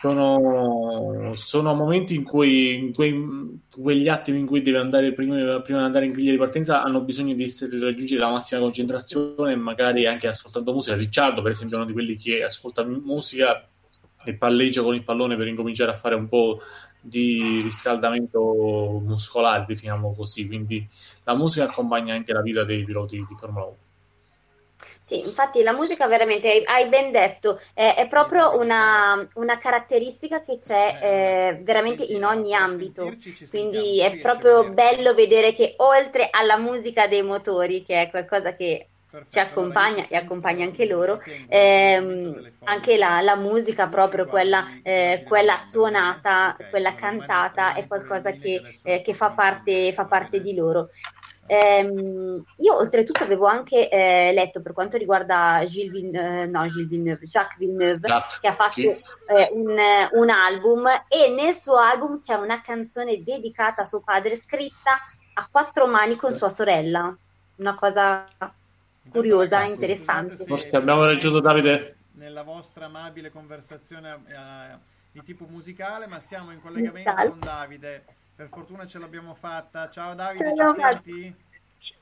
Sono, sono momenti in cui, in quei- quegli attimi in cui deve andare prima, prima di andare in griglia di partenza hanno bisogno di, essere, di raggiungere la massima concentrazione, magari anche ascoltando musica. Ricciardo, per esempio, è uno di quelli che ascolta musica e palleggia con il pallone per incominciare a fare un po' di riscaldamento muscolare, definiamo così. Quindi la musica accompagna anche la vita dei piloti di Formula 1. Sì, infatti la musica veramente, hai, hai ben detto, è, è proprio una, una caratteristica che c'è eh, veramente in ogni ambito. Quindi è proprio bello vedere che oltre alla musica dei motori, che è qualcosa che ci accompagna e accompagna anche loro, ehm, anche la, la musica proprio, quella, eh, quella suonata, quella cantata, è qualcosa che, eh, che fa parte, fa parte di loro. Ehm, io oltretutto avevo anche eh, letto per quanto riguarda Gilles Villeneuve, no, Gilles Villeneuve, Jacques Villeneuve, Jacques, che ha fatto sì. eh, un, un album e nel suo album c'è una canzone dedicata a suo padre scritta a quattro mani con sua sorella. Una cosa curiosa, ragazzi, interessante. se- Forse abbiamo raggiunto Davide. nella vostra amabile conversazione eh, di tipo musicale, ma siamo in collegamento Musicale. con Davide. Per fortuna ce l'abbiamo fatta. Ciao Davide, Ce ci senti?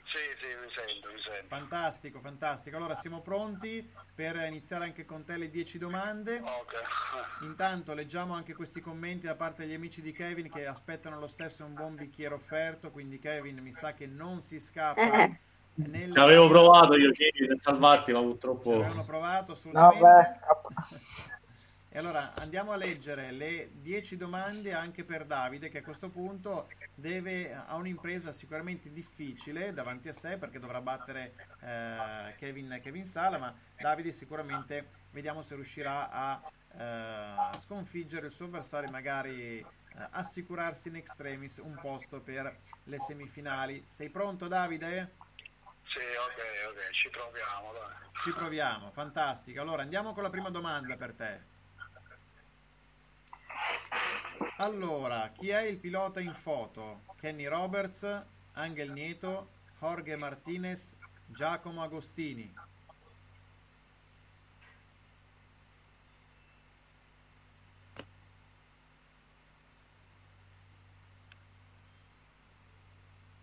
Sì, sì, mi sento, mi sento. Fantastico, fantastico. Allora siamo pronti per iniziare anche con te le 10 domande. Intanto leggiamo anche questi commenti da parte degli amici di Kevin che aspettano lo stesso un buon bicchiere offerto, quindi Kevin mi sa che non si scappa. Nel- Ci avevo provato io Kevin, a salvarti, ma Ci purtroppo. avevano provato No, assolutamente. beh, E allora andiamo a leggere le 10 domande anche per Davide, che a questo punto deve, ha un'impresa sicuramente difficile davanti a sé perché dovrà battere eh, Kevin, Kevin Sala, ma Davide sicuramente vediamo se riuscirà a eh, sconfiggere il suo avversario e magari eh, assicurarsi in extremis un posto per le semifinali. Sei pronto Davide? Sì, ok, ok, ci proviamo, dai. Ci proviamo, fantastico. Allora andiamo con la prima domanda per te. Allora, chi è il pilota in foto? Kenny Roberts, Angel Nieto, Jorge Martinez, Giacomo Agostini.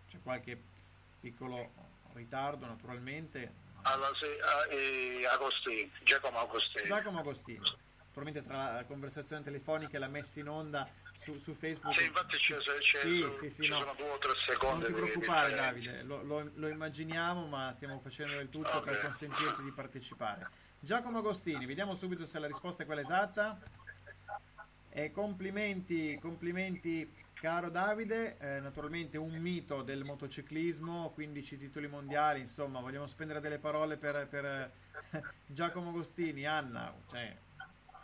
C'è qualche piccolo ritardo naturalmente. Allora, sì, ah, eh, Agostini, Giacomo Agostini. Giacomo Agostini, probabilmente tra la conversazione telefonica e la messa in onda su, su Facebook. Sì, infatti c'è, c'è- Sì, ci sì, sì, ci no. sono due o tre Non secondi ti di- di preoccupare. Davide, lo, lo- lo immaginiamo ma stiamo facendo del tutto Ok. per consentirti di partecipare. Giacomo Agostini, vediamo subito se la risposta è quella esatta. E complimenti, complimenti caro Davide, Eh, naturalmente un mito del motociclismo, 15 titoli mondiali, insomma vogliamo spendere delle parole per, per, eh, Giacomo Agostini, Anna, cioè,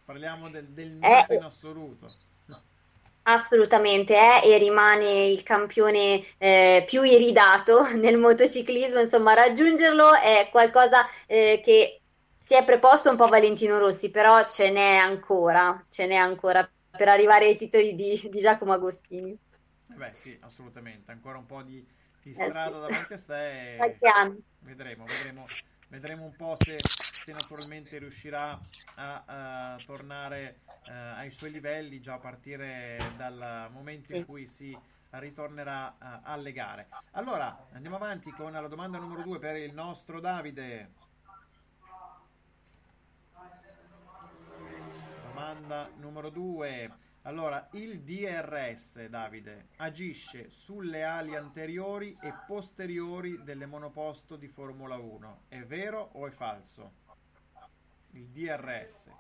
parliamo del, del mito Eh, in assoluto. Assolutamente è e rimane il campione eh, più iridato nel motociclismo, insomma raggiungerlo è qualcosa eh, che si è preposto un po' Valentino Rossi, però ce n'è ancora, ce n'è ancora per arrivare ai titoli di, di Giacomo Agostini. Eh Beh sì, assolutamente, ancora un po' di, di Eh, strada davanti a sé. Vedremo, vedremo, vedremo un po' se, se naturalmente riuscirà a, a tornare eh, ai suoi livelli già a partire dal momento in cui si ritornerà uh, alle gare. Allora, andiamo avanti con la domanda numero due per il nostro Davide. Domanda numero due. Allora, il DRS, Davide, agisce sulle ali anteriori e posteriori delle monoposto di Formula 1. È vero o è falso? Il DRS.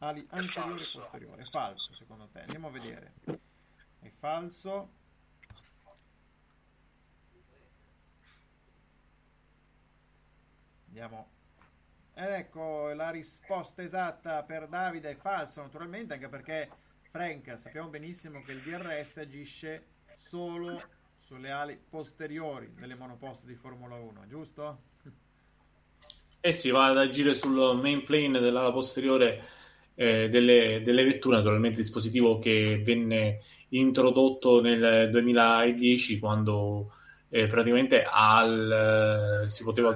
Ali anteriori e posteriori. È falso, secondo te? Andiamo a vedere. È falso. Andiamo Ecco la risposta esatta per Davide è falso, naturalmente, anche perché Frank sappiamo benissimo che il DRS agisce solo sulle ali posteriori delle monoposte di Formula 1, giusto? Eh sì, va ad agire sul main plane dell'ala posteriore eh, delle, delle, vetture, naturalmente dispositivo che venne introdotto nel 2010 quando eh, praticamente al, eh, si poteva,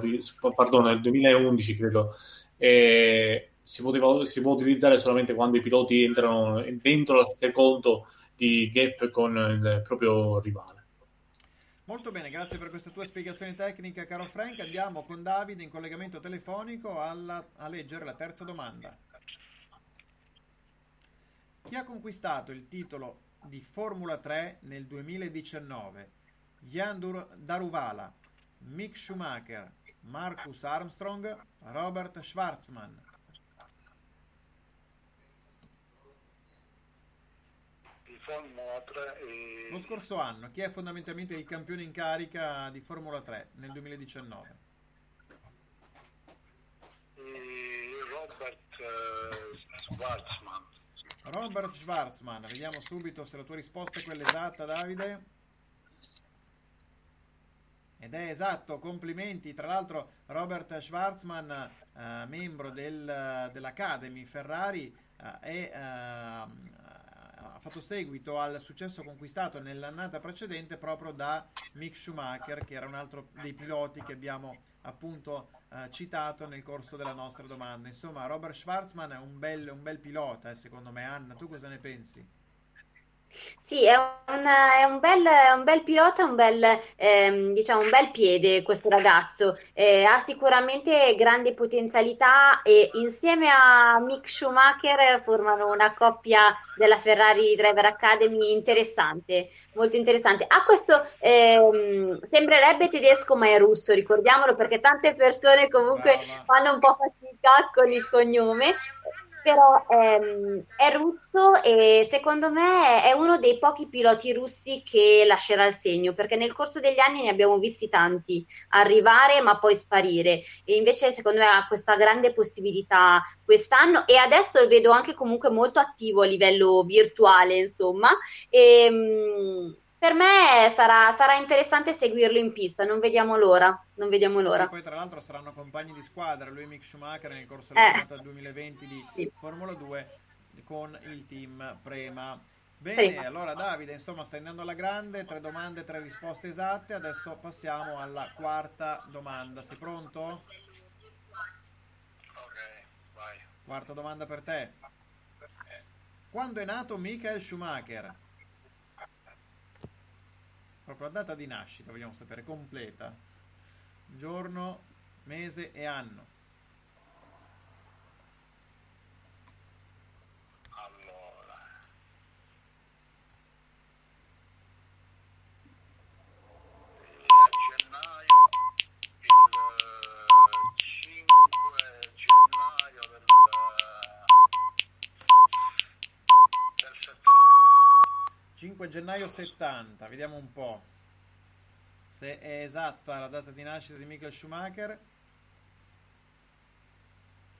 pardon, nel 2011 credo, eh, si, poteva, si può utilizzare solamente quando i piloti entrano dentro il secondo di gap con il proprio rivale. Molto bene, grazie per questa tua spiegazione tecnica, caro Frank. Andiamo con Davide in collegamento telefonico alla, a leggere la terza domanda. Chi ha conquistato il titolo di Formula 3 nel 2019? Jan Daruvala, Mick Schumacher, Marcus Armstrong, Robert Schwarzman. Di Formula 3. Lo scorso anno, chi è fondamentalmente il campione in carica di Formula 3 nel 2019? E Robert uh, Schwarzman. Robert Schwarzman, vediamo subito se la tua risposta è quella esatta, Davide. Ed è esatto, complimenti. Tra l'altro Robert Schwarzman, eh, membro del, dell'Academy Ferrari, eh, è, eh, ha fatto seguito al successo conquistato nell'annata precedente proprio da Mick Schumacher, che era un altro dei piloti che abbiamo appunto eh, citato nel corso della nostra domanda. Insomma, Robert Schwarzman è un bel, un bel pilota, eh, secondo me. Anna, tu cosa ne pensi? Sì, è un, è un bel, è un bel pilota, un bel, ehm, diciamo, un bel piede questo ragazzo. Eh, ha sicuramente grandi potenzialità e insieme a Mick Schumacher formano una coppia della Ferrari Driver Academy interessante, molto interessante. Ha questo, ehm, sembrerebbe tedesco ma è russo, ricordiamolo perché tante persone comunque Brava. fanno un po' fatica con il cognome però ehm, è russo e secondo me è uno dei pochi piloti russi che lascerà il segno, perché nel corso degli anni ne abbiamo visti tanti arrivare ma poi sparire e invece secondo me ha questa grande possibilità quest'anno e adesso lo vedo anche comunque molto attivo a livello virtuale, insomma. E, mh, per me sarà, sarà, interessante seguirlo in pista, non vediamo l'ora. Non vediamo l'ora. E poi, tra l'altro, saranno compagni di squadra. Lui e Mick Schumacher nel corso della eh. 2020 di sì. Formula 2 con il team Prema. Bene, Prima. allora Davide, insomma, stai andando alla grande, tre domande, tre risposte esatte. Adesso passiamo alla quarta domanda. Sei pronto? Ok, vai. Quarta domanda per te. Quando è nato Michael Schumacher? Proprio la data di nascita, vogliamo sapere, completa, giorno, mese e anno. Allora. A gennaio, il 5 gennaio del, del 70. 5 gennaio 70, vediamo un po' se è esatta la data di nascita di Michael Schumacher.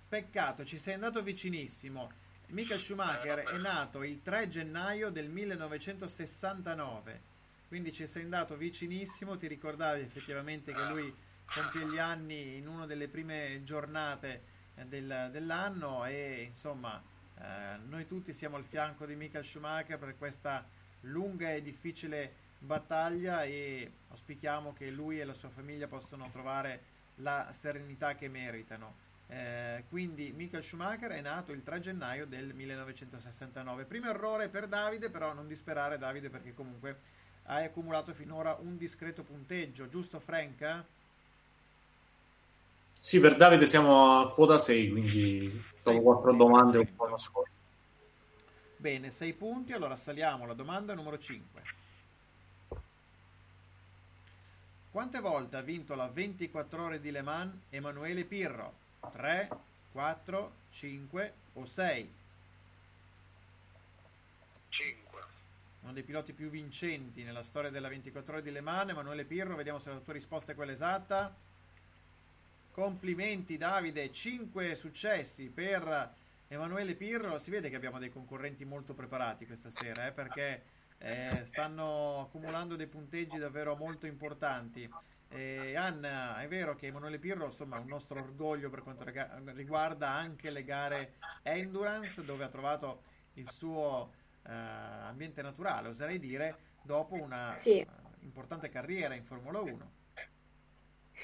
Peccato, ci sei andato vicinissimo. Michael Schumacher è nato il 3 gennaio del 1969, quindi ci sei andato vicinissimo, ti ricordavi effettivamente che lui compie gli anni in una delle prime giornate del, dell'anno e insomma eh, noi tutti siamo al fianco di Michael Schumacher per questa lunga e difficile battaglia e auspichiamo che lui e la sua famiglia possano trovare la serenità che meritano. Eh, quindi Michael Schumacher è nato il 3 gennaio del 1969. Primo errore per Davide, però non disperare Davide perché comunque hai accumulato finora un discreto punteggio, giusto Frank? Sì, per Davide siamo a quota 6, quindi sono quattro domande un po' nascoste. Bene, 6 punti, allora saliamo alla domanda numero 5. Quante volte ha vinto la 24 ore di Le Mans Emanuele Pirro? 3, 4, 5 o 6? 5. Uno dei piloti più vincenti nella storia della 24 ore di Le Mans, Emanuele Pirro, vediamo se la tua risposta è quella esatta. Complimenti Davide, 5 successi per Emanuele Pirro, si vede che abbiamo dei concorrenti molto preparati questa sera, eh, perché eh, stanno accumulando dei punteggi davvero molto importanti. Eh, Anna, è vero che Emanuele Pirro insomma, è un nostro orgoglio per quanto riguarda anche le gare endurance, dove ha trovato il suo eh, ambiente naturale, oserei dire, dopo una Sì. importante carriera in Formula 1.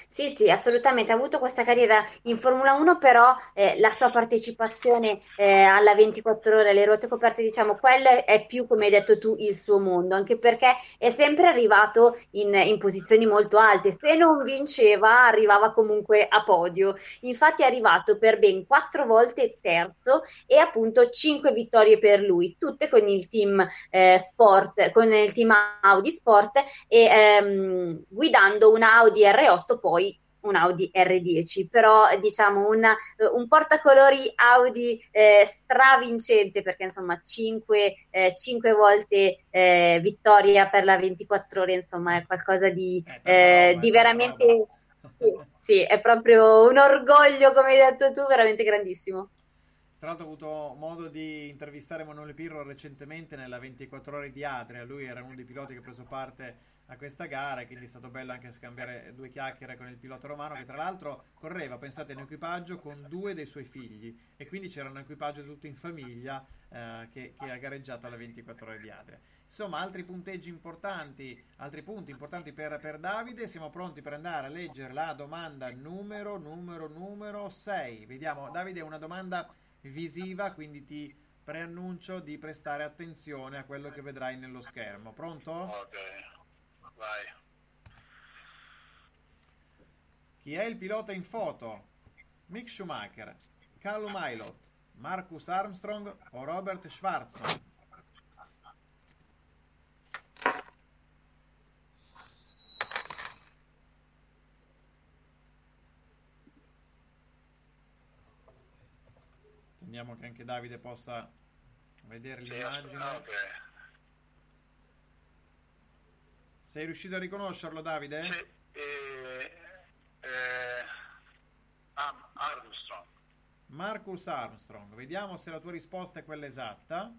Sì, sì, assolutamente. Ha avuto questa carriera in Formula 1, però eh, la sua partecipazione eh, alla 24 ore, alle ruote coperte, diciamo, quello è più, come hai detto tu, il suo mondo, anche perché è sempre arrivato in, in posizioni molto alte. Se non vinceva, arrivava comunque a podio. Infatti è arrivato per ben quattro volte terzo e appunto cinque vittorie per lui, tutte con il team eh, Sport, con il team Audi Sport e ehm, guidando una Audi R8 poi un Audi R10, però diciamo un, un portacolori Audi eh, stravincente perché insomma 5 volte eh, vittoria per la 24 ore, insomma è qualcosa di, eh, di veramente... Sì, sì, è proprio un orgoglio, come hai detto tu, veramente grandissimo. Tra l'altro ho avuto modo di intervistare Emanuele Pirro recentemente nella 24 ore di Adria, lui era uno dei piloti che ha preso parte a questa gara, quindi è stato bello anche scambiare due chiacchiere con il pilota romano che tra l'altro correva, pensate, in equipaggio con due dei suoi figli e quindi c'era un equipaggio tutto in famiglia eh, che, che, ha gareggiato alle 24 ore di Adria. Insomma, altri punteggi importanti, altri punti importanti per, per Davide, siamo pronti per andare a leggere la domanda numero, numero, numero 6. Vediamo, Davide, una domanda visiva, quindi ti preannuncio di prestare attenzione a quello che vedrai nello schermo. Pronto? Ok, vai. Chi è il pilota in foto? Mick Schumacher, Callum Ilott, Marcus Armstrong o Robert Schwarzman? Attendiamo che anche Davide possa vedere l'immagine. Ok. Sei riuscito a riconoscerlo, Davide? Sì, eh, eh, Armstrong. Marcus Armstrong. Vediamo se la tua risposta è quella esatta.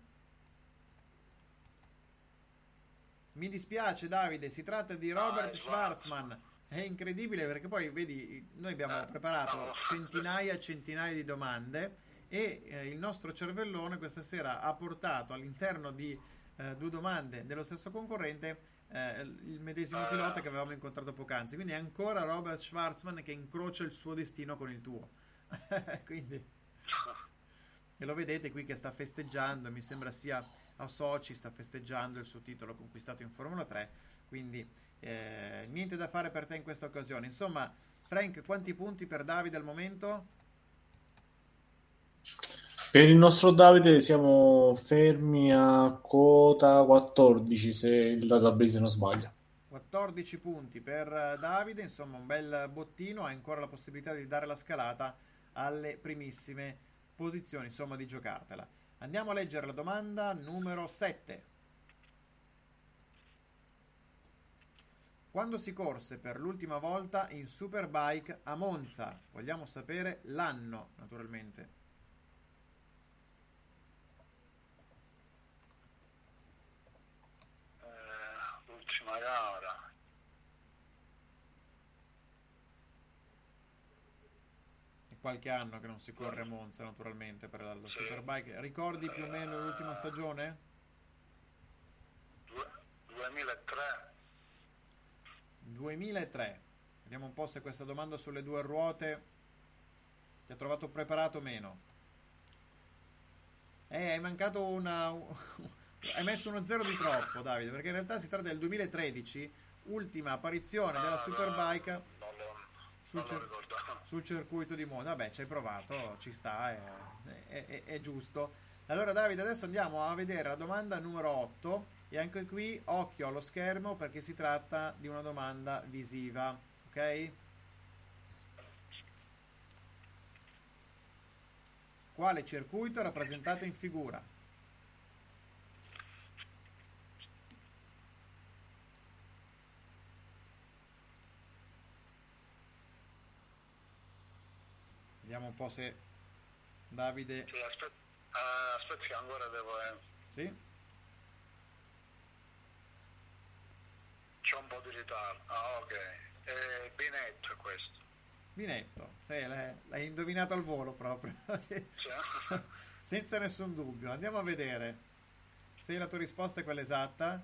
Mi dispiace, Davide, si tratta di Robert Schwarzman. È incredibile perché poi, vedi, noi abbiamo preparato centinaia e centinaia di domande e eh, il nostro cervellone questa sera ha portato all'interno di eh, due domande dello stesso concorrente eh, il medesimo pilota che avevamo incontrato poc'anzi. Quindi è ancora Robert Schwarzman che incrocia il suo destino con il tuo. Quindi e lo vedete qui che sta festeggiando, mi sembra sia a Sochi, sta festeggiando il suo titolo conquistato in Formula 3. Quindi eh, niente da fare per te in questa occasione. Insomma, Frank, quanti punti per Davide al momento? Per il nostro Davide siamo fermi a quota 14 se il database non sbaglia. 14 punti per Davide, insomma un bel bottino, ha ancora la possibilità di dare la scalata alle primissime posizioni, insomma di giocartela. Andiamo a leggere la domanda numero 7. Quando si corse per l'ultima volta in Superbike a Monza? Vogliamo sapere l'anno, naturalmente. L'ultima gara. È qualche anno che non si corre a Monza, naturalmente, per la Superbike. Ricordi più o meno l'ultima stagione? 2003. 2003. Vediamo un po' se questa domanda sulle due ruote Ti ha trovato preparato meno. Eh, hai mancato una... hai messo uno zero di troppo, Davide, perché in realtà si tratta del 2013, ultima apparizione della Superbike sul, cer- sul circuito di Monza. Vabbè, ci hai provato, ci sta, è, è- è- è giusto. Allora, Davide, adesso andiamo a vedere la domanda numero 8 e anche qui occhio allo schermo perché si tratta di una domanda visiva, ok? Quale circuito è rappresentato in figura? Vediamo un po' se Davide... Sì, aspetta, ah, aspetta che ancora devo... eh, Sì? C'è un po' di ritardo. Ah, ok. Eh, Binetto questo. Binetto, Sì, l'hai, l'hai indovinato al volo proprio, senza nessun dubbio. Andiamo a vedere se la tua risposta è quella esatta.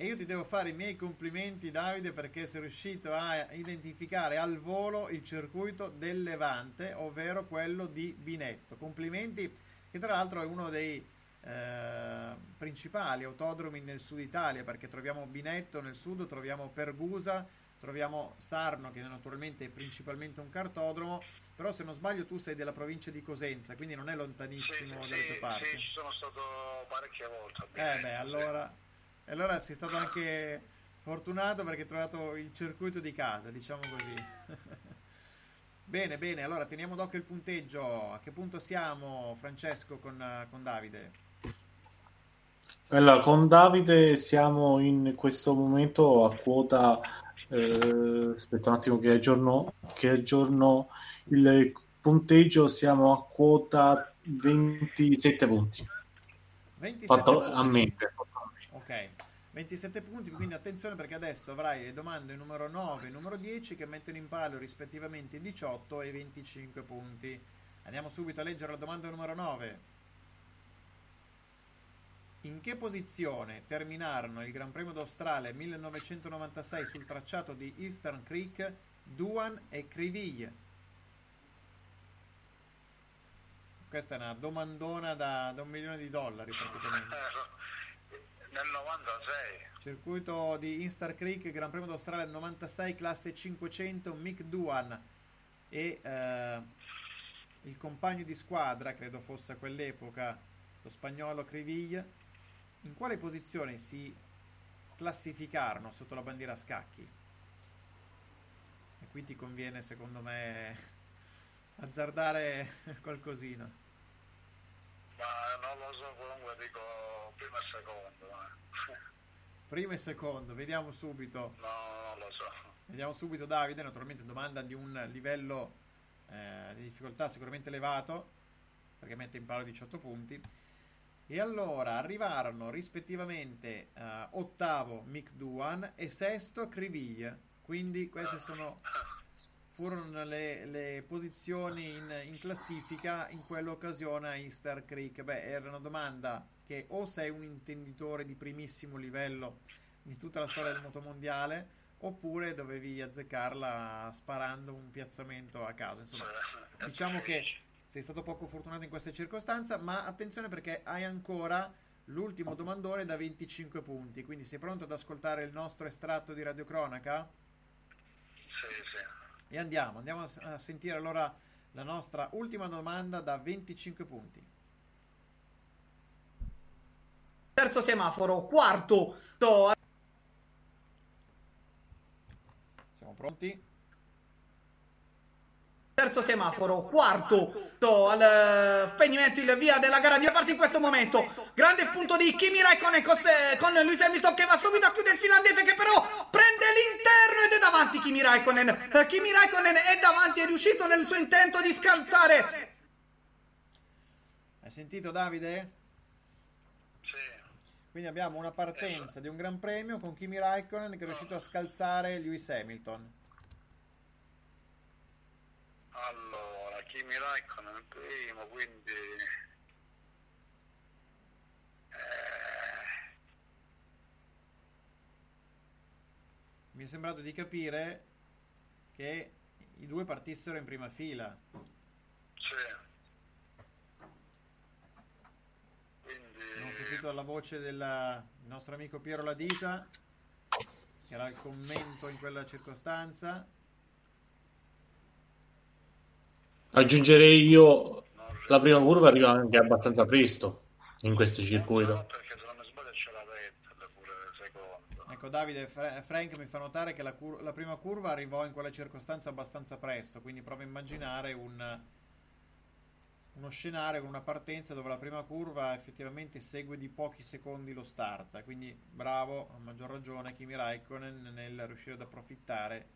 E io ti devo fare i miei complimenti, Davide, perché sei riuscito a identificare al volo il circuito del Levante, ovvero quello di Binetto. Complimenti, che tra l'altro è uno dei eh, principali autodromi nel sud Italia, perché troviamo Binetto nel sud, troviamo Pergusa, troviamo Sarno, che naturalmente è principalmente un cartodromo, però se non sbaglio tu sei della provincia di Cosenza, quindi non è lontanissimo dalle tue Sì, parti. sì, ci sono stato parecchie volte. Eh beh, sì. allora, e allora sei stato anche fortunato perché hai trovato il circuito di casa, diciamo così. bene, bene, allora teniamo d'occhio il punteggio. A che punto siamo, Francesco, con, con Davide? Allora, con Davide siamo in questo momento a quota. eh, aspetta un attimo che aggiorno, che aggiorno il punteggio. Siamo a quota 27 punti. 27 Fatto punti. a mente. Ok, 27 punti, quindi attenzione perché adesso avrai le domande numero 9 e numero 10 che mettono in palio rispettivamente i 18 e i 25 punti. Andiamo subito a leggere la domanda numero 9. In che posizione terminarono il Gran Premio d'Australia 1996 sul tracciato di Eastern Creek, Duan e Criville? Questa è una domandona da, da un milione di dollari praticamente. Nel 96. Circuito di Instar Creek, Gran Premio d'Australia 96, classe 500, Mick Duan e eh, il compagno di squadra, credo fosse a quell'epoca, lo spagnolo Criville, in quale posizione si classificarono sotto la bandiera a scacchi? E qui ti conviene, secondo me, azzardare qualcosina. Ma non lo so, comunque dico primo e secondo. eh. Primo e secondo, vediamo subito. No, non lo so. Vediamo subito Davide, naturalmente domanda di un livello eh, di difficoltà sicuramente elevato, perché mette in palo 18 punti. E allora arrivarono rispettivamente eh, ottavo Mick Duan e sesto Criville. Quindi queste sono, furono le, le posizioni in, in classifica in quell'occasione a Easter Creek. Beh, era una domanda che o sei un intenditore di primissimo livello di tutta la storia del motomondiale oppure dovevi azzeccarla sparando un piazzamento a caso. Insomma, diciamo che sei stato poco fortunato in questa circostanza, ma attenzione perché hai ancora l'ultimo domandone da 25 punti. Quindi sei pronto ad ascoltare il nostro estratto di radiocronaca? Sì, sì. E andiamo, andiamo a sentire allora la nostra ultima domanda da 25 punti. Terzo semaforo, quarto. to- Siamo pronti? Terzo semaforo, quarto to- al eh, spegnimento il via della gara di parte in questo momento. Grande punto di Kimi Raikkonen con, se- con Lewis Hamilton che va subito a chiudere il finlandese che però prende l'interno ed è davanti Kimi Raikkonen. Eh, Kimi Raikkonen è davanti, è riuscito nel suo intento di scalzare. Hai sentito Davide? Sì. Quindi abbiamo una partenza di un gran premio con Kimi Raikkonen che è riuscito a scalzare Lewis Hamilton. Allora, Kimi Raikkonen il primo, quindi... Eh, Mi è sembrato di capire che i due partissero in prima fila. Sì. Quindi... Abbiamo sentito la voce del nostro amico Piero Ladisa, che era il commento in quella circostanza. Aggiungerei io la prima curva arriva anche abbastanza presto in questo circuito. Ecco, Davide Fra- Frank mi fa notare che la, cur- la prima curva arrivò in quella circostanza abbastanza presto, quindi prova a immaginare un, uno scenario con una partenza dove la prima curva effettivamente segue di pochi secondi lo start, quindi bravo, a maggior ragione Kimi Raikkonen nel riuscire ad approfittare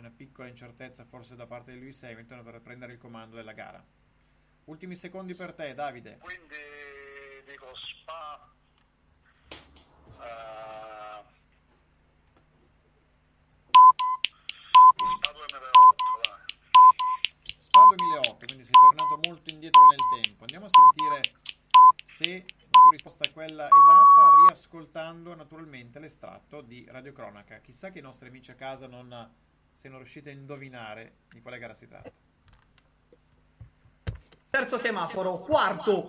una piccola incertezza forse da parte di Lewis Hamilton per prendere il comando della gara. Ultimi secondi per te, Davide. Quindi dico Spa. eh, Spa 2008, vai. Spa 2008, quindi sei tornato molto indietro nel tempo. Andiamo a sentire se la tua risposta è quella esatta, riascoltando naturalmente l'estratto di Radio Cronaca. Chissà che i nostri amici a casa non siano riusciti a indovinare di quale gara si tratta. Terzo semaforo, quarto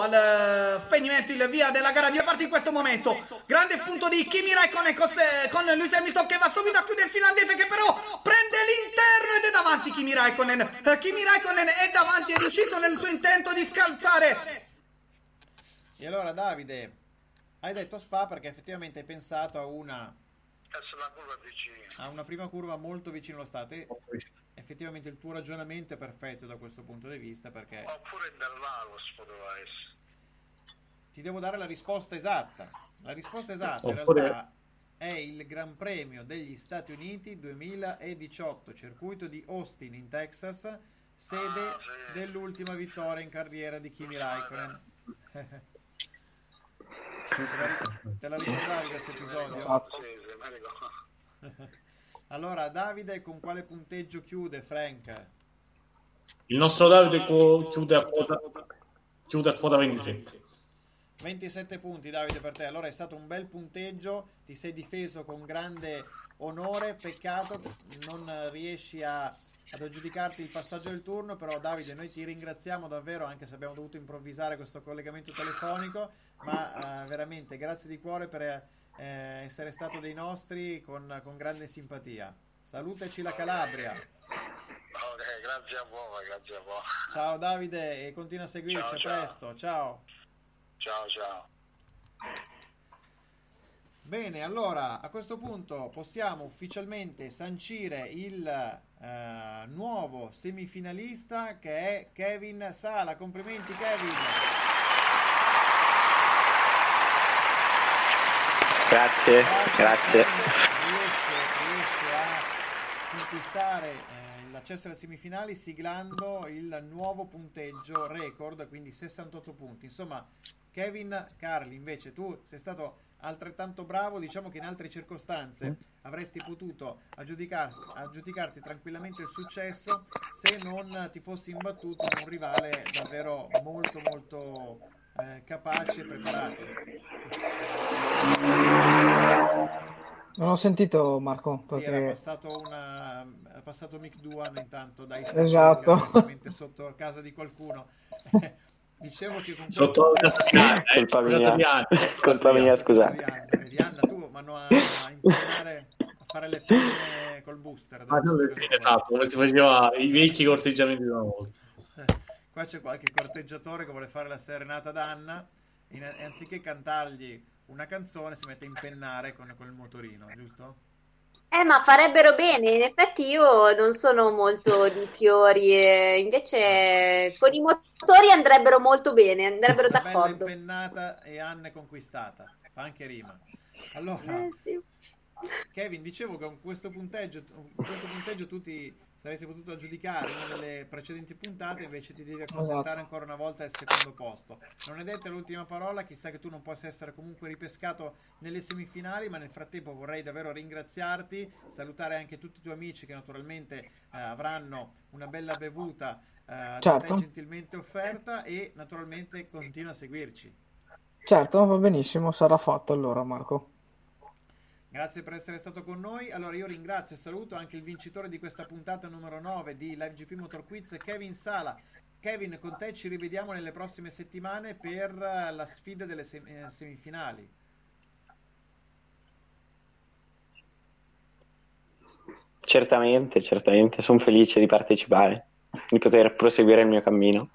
al eh, spegnimento il via della gara di parte in questo momento. Grande punto di Kimi Raikkonen con, con Lewis Hamilton che va subito a chiudere il finlandese che però prende l'interno ed è davanti Kimi Raikkonen. Eh, Kimi Raikkonen è davanti, è riuscito nel suo intento di scalzare. E allora Davide, hai detto Spa perché effettivamente hai pensato a una Adesso la curva vicina. ha una prima curva molto vicino allo stato e effettivamente il tuo ragionamento è perfetto da questo punto di vista perché Oppure Interlagos poteva essere. ti devo dare la risposta esatta. La risposta esatta in Oppure- realtà è il Gran Premio degli Stati Uniti 2018, circuito di Austin in Texas, sede dell'ultima vittoria in carriera di Kimi Raikkonen. te, la, ricordavi questo episodio? Esatto. Allora, Davide con quale punteggio chiude Frank? Il nostro Davide chiude a quota, chiude a quota 27. 27 punti Davide per te, allora è stato un bel punteggio, ti sei difeso con grande onore, peccato non riesci a, ad aggiudicarti il passaggio del turno, però Davide noi ti ringraziamo davvero anche se abbiamo dovuto improvvisare questo collegamento telefonico, ma eh, veramente grazie di cuore per eh, essere stato dei nostri con, con grande simpatia. Salutaci la Calabria. Ok, grazie a voi, grazie a voi. Ciao Davide e continua a seguirci, Ciao, a presto, ciao. Ciao, ciao. Bene, allora a questo punto possiamo ufficialmente sancire il eh, nuovo semifinalista che è Kevin Sala. Complimenti Kevin. Grazie, grazie. Riesce, riesce a conquistare eh, l'accesso alle semifinali siglando il nuovo punteggio record, quindi 68 punti. Insomma, Kevin Carli, invece tu sei stato altrettanto bravo, diciamo che in altre circostanze avresti potuto aggiudicarti tranquillamente il successo se non ti fossi imbattuto in un rivale davvero molto molto eh, capace e preparato. Non ho sentito Marco Sì, era perché passato, una, era passato Mick Duan intanto dai Esatto. sotto casa di qualcuno. Dicevo che con Sotto la Anna, eh, Colpa mia. casa Colpa mia, scusate. Di Anna, tu vanno a, a impegnare a fare le penne col booster. Ah, esatto, come si faceva i vecchi corteggiamenti di una volta. Qua c'è qualche corteggiatore che vuole fare la serenata ad Anna e e anziché cantargli una canzone si mette a impennare con, con il motorino, giusto? Eh, ma farebbero bene, in effetti io non sono molto di fiori, e invece con i motori andrebbero molto bene, andrebbero Una bella d'accordo. impennata e Anna è conquistata. Fa anche rima. Allora, Eh, sì. Kevin, dicevo che con questo punteggio, con questo punteggio tu ti saresti potuto aggiudicare una delle precedenti puntate, invece ti devi accontentare Esatto. ancora una volta del secondo posto. Non è detta l'ultima parola, chissà che tu non possa essere comunque ripescato nelle semifinali, ma nel frattempo vorrei davvero ringraziarti, salutare anche tutti i tuoi amici che naturalmente eh, avranno una bella bevuta eh, Certo. te gentilmente offerta e naturalmente continua a seguirci. certo va benissimo sarà fatto allora Marco Grazie per essere stato con noi. Allora io ringrazio e saluto anche il vincitore di questa puntata numero 9 di Live GP Motor Quiz, Kevin Sala. Kevin, con te ci rivediamo nelle prossime settimane per eh, la sfida delle sem- eh, semifinali. Certamente, certamente, sono felice di partecipare, di poter proseguire il mio cammino.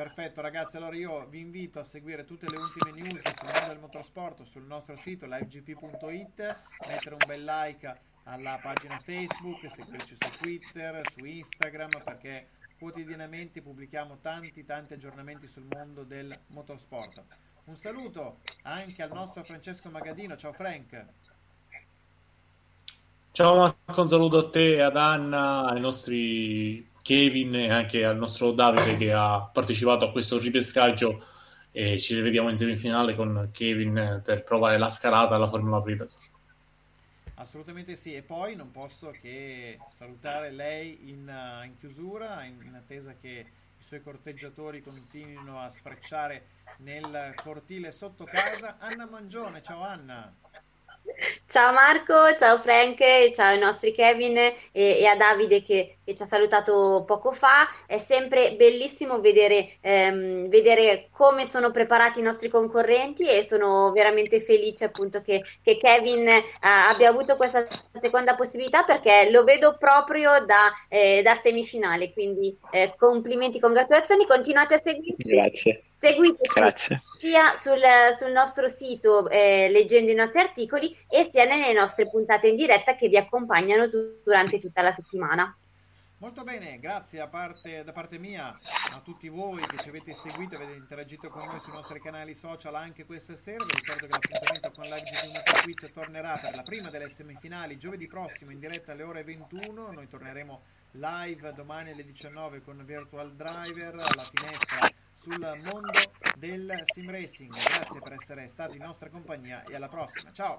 Perfetto ragazzi, allora io vi invito a seguire tutte le ultime news sul mondo del motorsport sul nostro sito livegp.it, mettere un bel like alla pagina Facebook, seguirci su Twitter, su Instagram perché quotidianamente pubblichiamo tanti tanti aggiornamenti sul mondo del motorsport. Un saluto anche al nostro Francesco Magadino, ciao Frank. Ciao Marco, un saluto a te, ad Anna, ai nostri Kevin e anche al nostro Davide che ha partecipato a questo ripescaggio e ci rivediamo in semifinale con Kevin per provare la scalata alla Formula Predator. Assolutamente sì, e poi non posso che salutare lei in, uh, in chiusura, in, in, attesa che i suoi corteggiatori continuino a sfrecciare nel cortile sotto casa. Anna Mangione, ciao Anna. Ciao Marco, ciao Frank, ciao ai nostri Kevin e, e a Davide che, che, ci ha salutato poco fa. È sempre bellissimo vedere, ehm, vedere, come sono preparati i nostri concorrenti e sono veramente felice appunto che, che Kevin eh, abbia avuto questa seconda possibilità perché lo vedo proprio da, eh, da semifinale. Quindi eh, complimenti, congratulazioni, continuate a seguirci. Grazie. Seguiteci Grazie. sia sul, sul, nostro sito eh, leggendo i nostri articoli e sia nelle nostre puntate in diretta che vi accompagnano du- durante tutta la settimana. Molto bene, grazie parte, da parte mia a tutti voi che ci avete seguito avete interagito con noi sui nostri canali social anche questa sera. Vi ricordo che l'appuntamento con Live Motor Quiz tornerà per la prima delle semifinali giovedì prossimo in diretta alle ore 21. Noi torneremo live domani alle 19 con Virtual Driver alla finestra sul mondo del sim racing. Grazie per essere stati in nostra compagnia e alla prossima. Ciao!